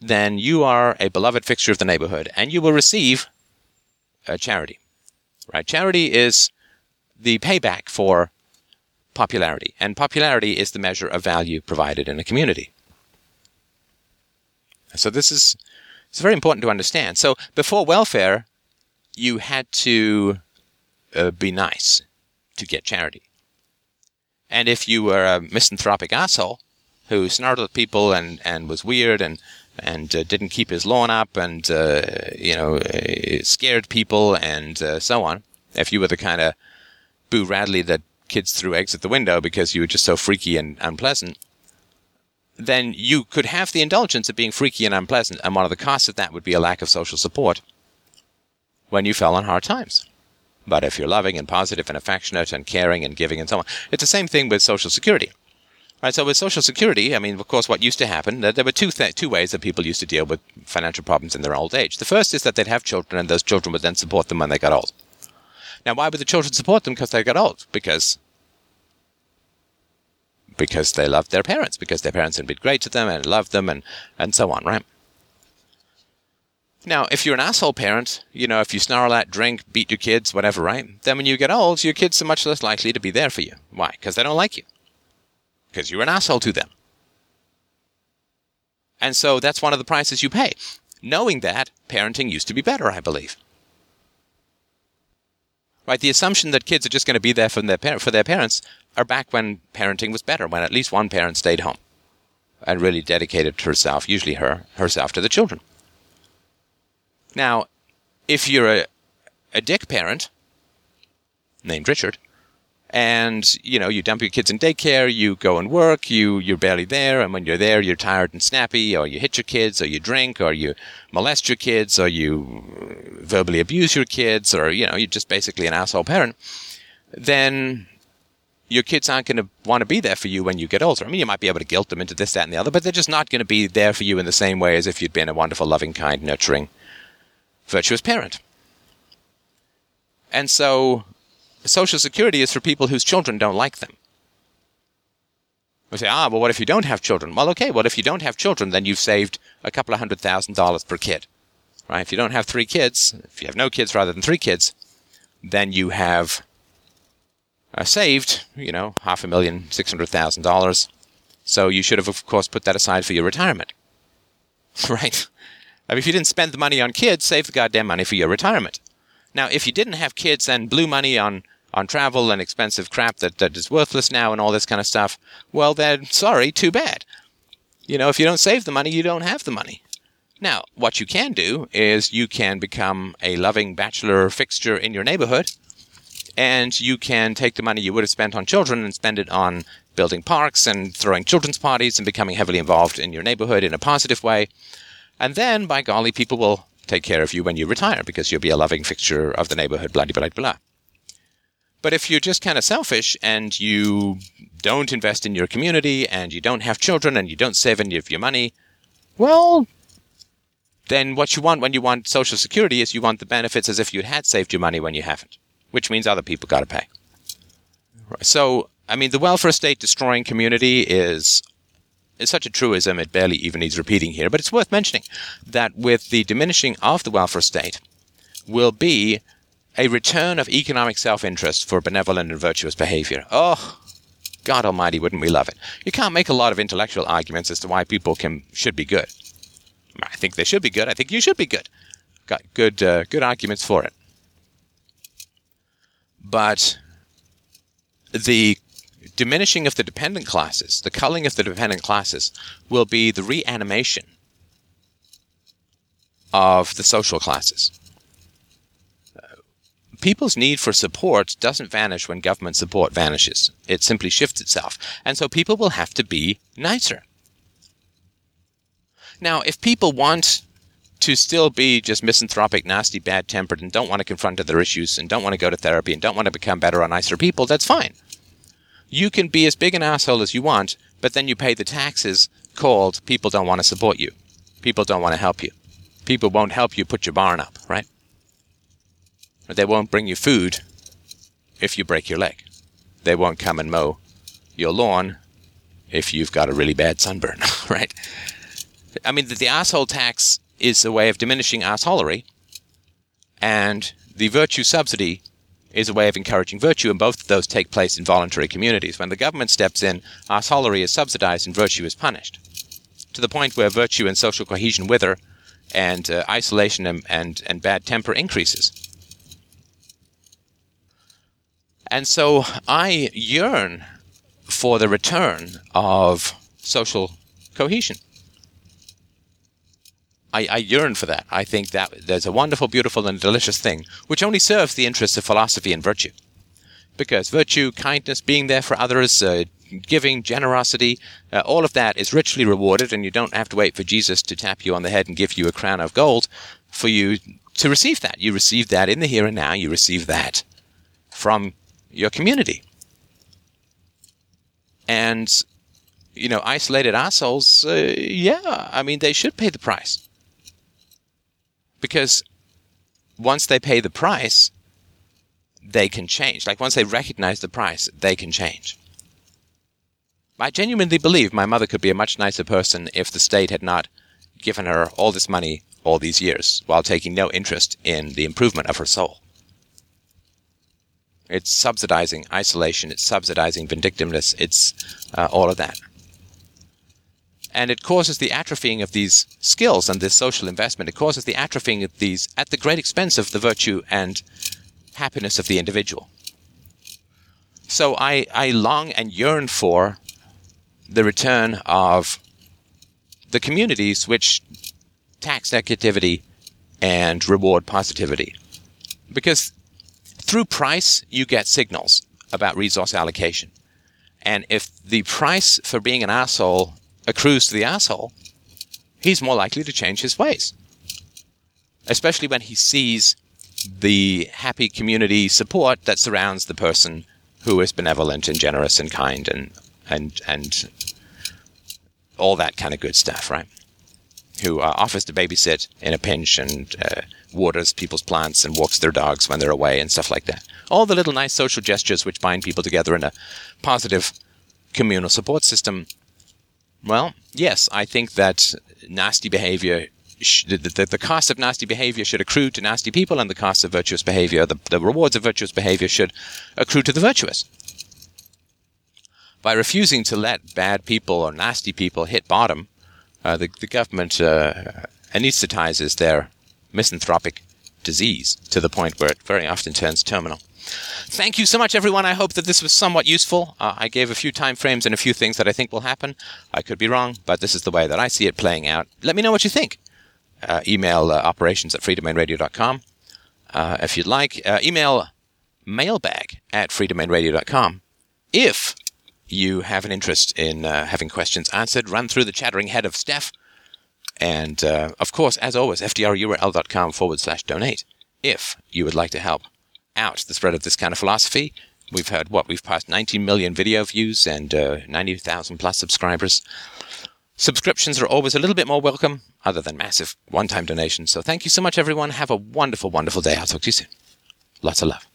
[SPEAKER 1] then you are a beloved fixture of the neighborhood, and you will receive charity. Right? Charity is the payback for popularity, and popularity is the measure of value provided in a community. So this is it's very important to understand. So before welfare, you had to uh, be nice to get charity. And if you were a misanthropic asshole who snarled at people and, and was weird and and uh, didn't keep his lawn up and uh, you know uh, scared people and uh, so on, if you were the kind of Boo Radley that kids threw eggs at the window because you were just so freaky and unpleasant, then you could have the indulgence of being freaky and unpleasant, and one of the costs of that would be a lack of social support when you fell on hard times. But if you're loving and positive and affectionate and caring and giving and so on, it's the same thing with Social Security. Right, so with Social Security, I mean, of course, what used to happen, there were two, th- two ways that people used to deal with financial problems in their old age. The first is that they'd have children, and those children would then support them when they got old. Now, why would the children support them? Because they got old. Because because they loved their parents, because their parents had been great to them and loved them, and, and so on, right? Now, if you're an asshole parent, you know, if you snarl at, drink, beat your kids, whatever, right? Then when you get old, your kids are much less likely to be there for you. Why? Because they don't like you. Because you're an asshole to them. And so that's one of the prices you pay. Knowing that, parenting used to be better, I believe. Right? The assumption that kids are just going to be there for their, par- for their parents are back when parenting was better, when at least one parent stayed home and really dedicated herself, usually her, herself to the children. Now, if you're a, a dick parent named Richard, and you know you dump your kids in daycare, you go and work, you you're barely there, and when you're there, you're tired and snappy, or you hit your kids, or you drink, or you molest your kids, or you verbally abuse your kids, or you know you're just basically an asshole parent. Then your kids aren't going to want to be there for you when you get older. I mean, you might be able to guilt them into this, that, and the other, but they're just not going to be there for you in the same way as if you'd been a wonderful, loving, kind, nurturing virtuous parent. And so, Social Security is for people whose children don't like them. We say, ah, well, what if you don't have children? Well, okay, well, if you don't have children, then you've saved a couple of hundred thousand dollars per kid. Right? If you don't have three kids, if you have no kids rather than three kids, then you have uh, saved, you know, half a million, six hundred thousand dollars. So you should have, of course, put that aside for your retirement. right? I mean, if you didn't spend the money on kids, save the goddamn money for your retirement. Now, if you didn't have kids and blew money on, on travel and expensive crap that, that is worthless now and all this kind of stuff, well, then, sorry, too bad. You know, if you don't save the money, you don't have the money. Now, what you can do is you can become a loving bachelor fixture in your neighborhood, and you can take the money you would have spent on children and spend it on building parks and throwing children's parties and becoming heavily involved in your neighborhood in a positive way. And then, by golly, people will take care of you when you retire because you'll be a loving fixture of the neighborhood, blah, blah, blah, blah. But if you're just kind of selfish and you don't invest in your community and you don't have children and you don't save any of your money, well, then what you want when you want Social Security is you want the benefits as if you had saved your money when you haven't, which means other people got to pay. So, I mean, the welfare state destroying community is is such a truism it barely even needs repeating here, but it's worth mentioning that with the diminishing of the welfare state will be a return of economic self-interest for benevolent and virtuous behavior. Oh, God Almighty, wouldn't we love it? You can't make a lot of intellectual arguments as to why people can should be good. I think they should be good. I think you should be good. Got good uh, good arguments for it. But the diminishing of the dependent classes, the culling of the dependent classes, will be the reanimation of the social classes. Uh, people's need for support doesn't vanish when government support vanishes. It simply shifts itself. And so people will have to be nicer. Now, if people want to still be just misanthropic, nasty, bad tempered, and don't want to confront other issues, and don't want to go to therapy, and don't want to become better or nicer people, that's fine. You can be as big an asshole as you want, but then you pay the taxes called people don't want to support you. People don't want to help you. People won't help you put your barn up, right? Or they won't bring you food if you break your leg. They won't come and mow your lawn if you've got a really bad sunburn, right? I mean, the, the asshole tax is a way of diminishing assholery, and the virtue subsidy is a way of encouraging virtue, and both of those take place in voluntary communities. When the government steps in, assholery is subsidized and virtue is punished, to the point where virtue and social cohesion wither, and uh, isolation and, and, and bad temper increases. And so I yearn for the return of social cohesion. I, I, yearn for that. I think that there's a wonderful, beautiful, and delicious thing, which only serves the interests of philosophy and virtue. Because virtue, kindness, being there for others, uh, giving, generosity, uh, all of that is richly rewarded, and you don't have to wait for Jesus to tap you on the head and give you a crown of gold for you to receive that. You receive that in the here and now. You receive that from your community. And, you know, isolated assholes, uh, yeah, I mean, they should pay the price. Because once they pay the price, they can change. Like once they recognize the price, they can change. I genuinely believe my mother could be a much nicer person if the state had not given her all this money all these years while taking no interest in the improvement of her soul. It's subsidizing isolation, it's subsidizing vindictiveness, it's uh, all of that. And it causes the atrophying of these skills and this social investment. It causes the atrophying of these at the great expense of the virtue and happiness of the individual. So I, I long and yearn for the return of the communities which tax negativity and reward positivity. Because through price, you get signals about resource allocation. And if the price for being an asshole accrues to the asshole, he's more likely to change his ways. Especially when he sees the happy community support that surrounds the person who is benevolent and generous and kind and and and all that kind of good stuff, right? Who uh, offers to babysit in a pinch and uh, waters people's plants and walks their dogs when they're away and stuff like that. All the little nice social gestures which bind people together in a positive communal support system. Well, yes, I think that nasty behavior, the, the, the, cost of nasty behavior should accrue to nasty people, and the cost of virtuous behavior, the, the rewards of virtuous behavior should accrue to the virtuous. By refusing to let bad people or nasty people hit bottom, uh, the, the government uh, anesthetizes their misanthropic disease to the point where it very often turns terminal. Thank you so much, everyone. I hope that this was somewhat useful. Uh, I gave a few time frames and a few things that I think will happen. I could be wrong, but this is the way that I see it playing out. Let me know what you think. Uh, email uh, operations at freedomainradio.com. Uh, if you'd like, uh, email mailbag at freedomainradio.com. If you have an interest in uh, having questions answered, run through the chattering head of Steph and uh, of course, as always, fdrurl.com forward slash donate if you would like to help out the spread of this kind of philosophy. We've had what? We've passed 19 million video views and uh, 90,000 plus subscribers. Subscriptions are always a little bit more welcome, other than massive one time donations. So thank you so much, everyone. Have a wonderful, wonderful day. I'll talk to you soon. Lots of love.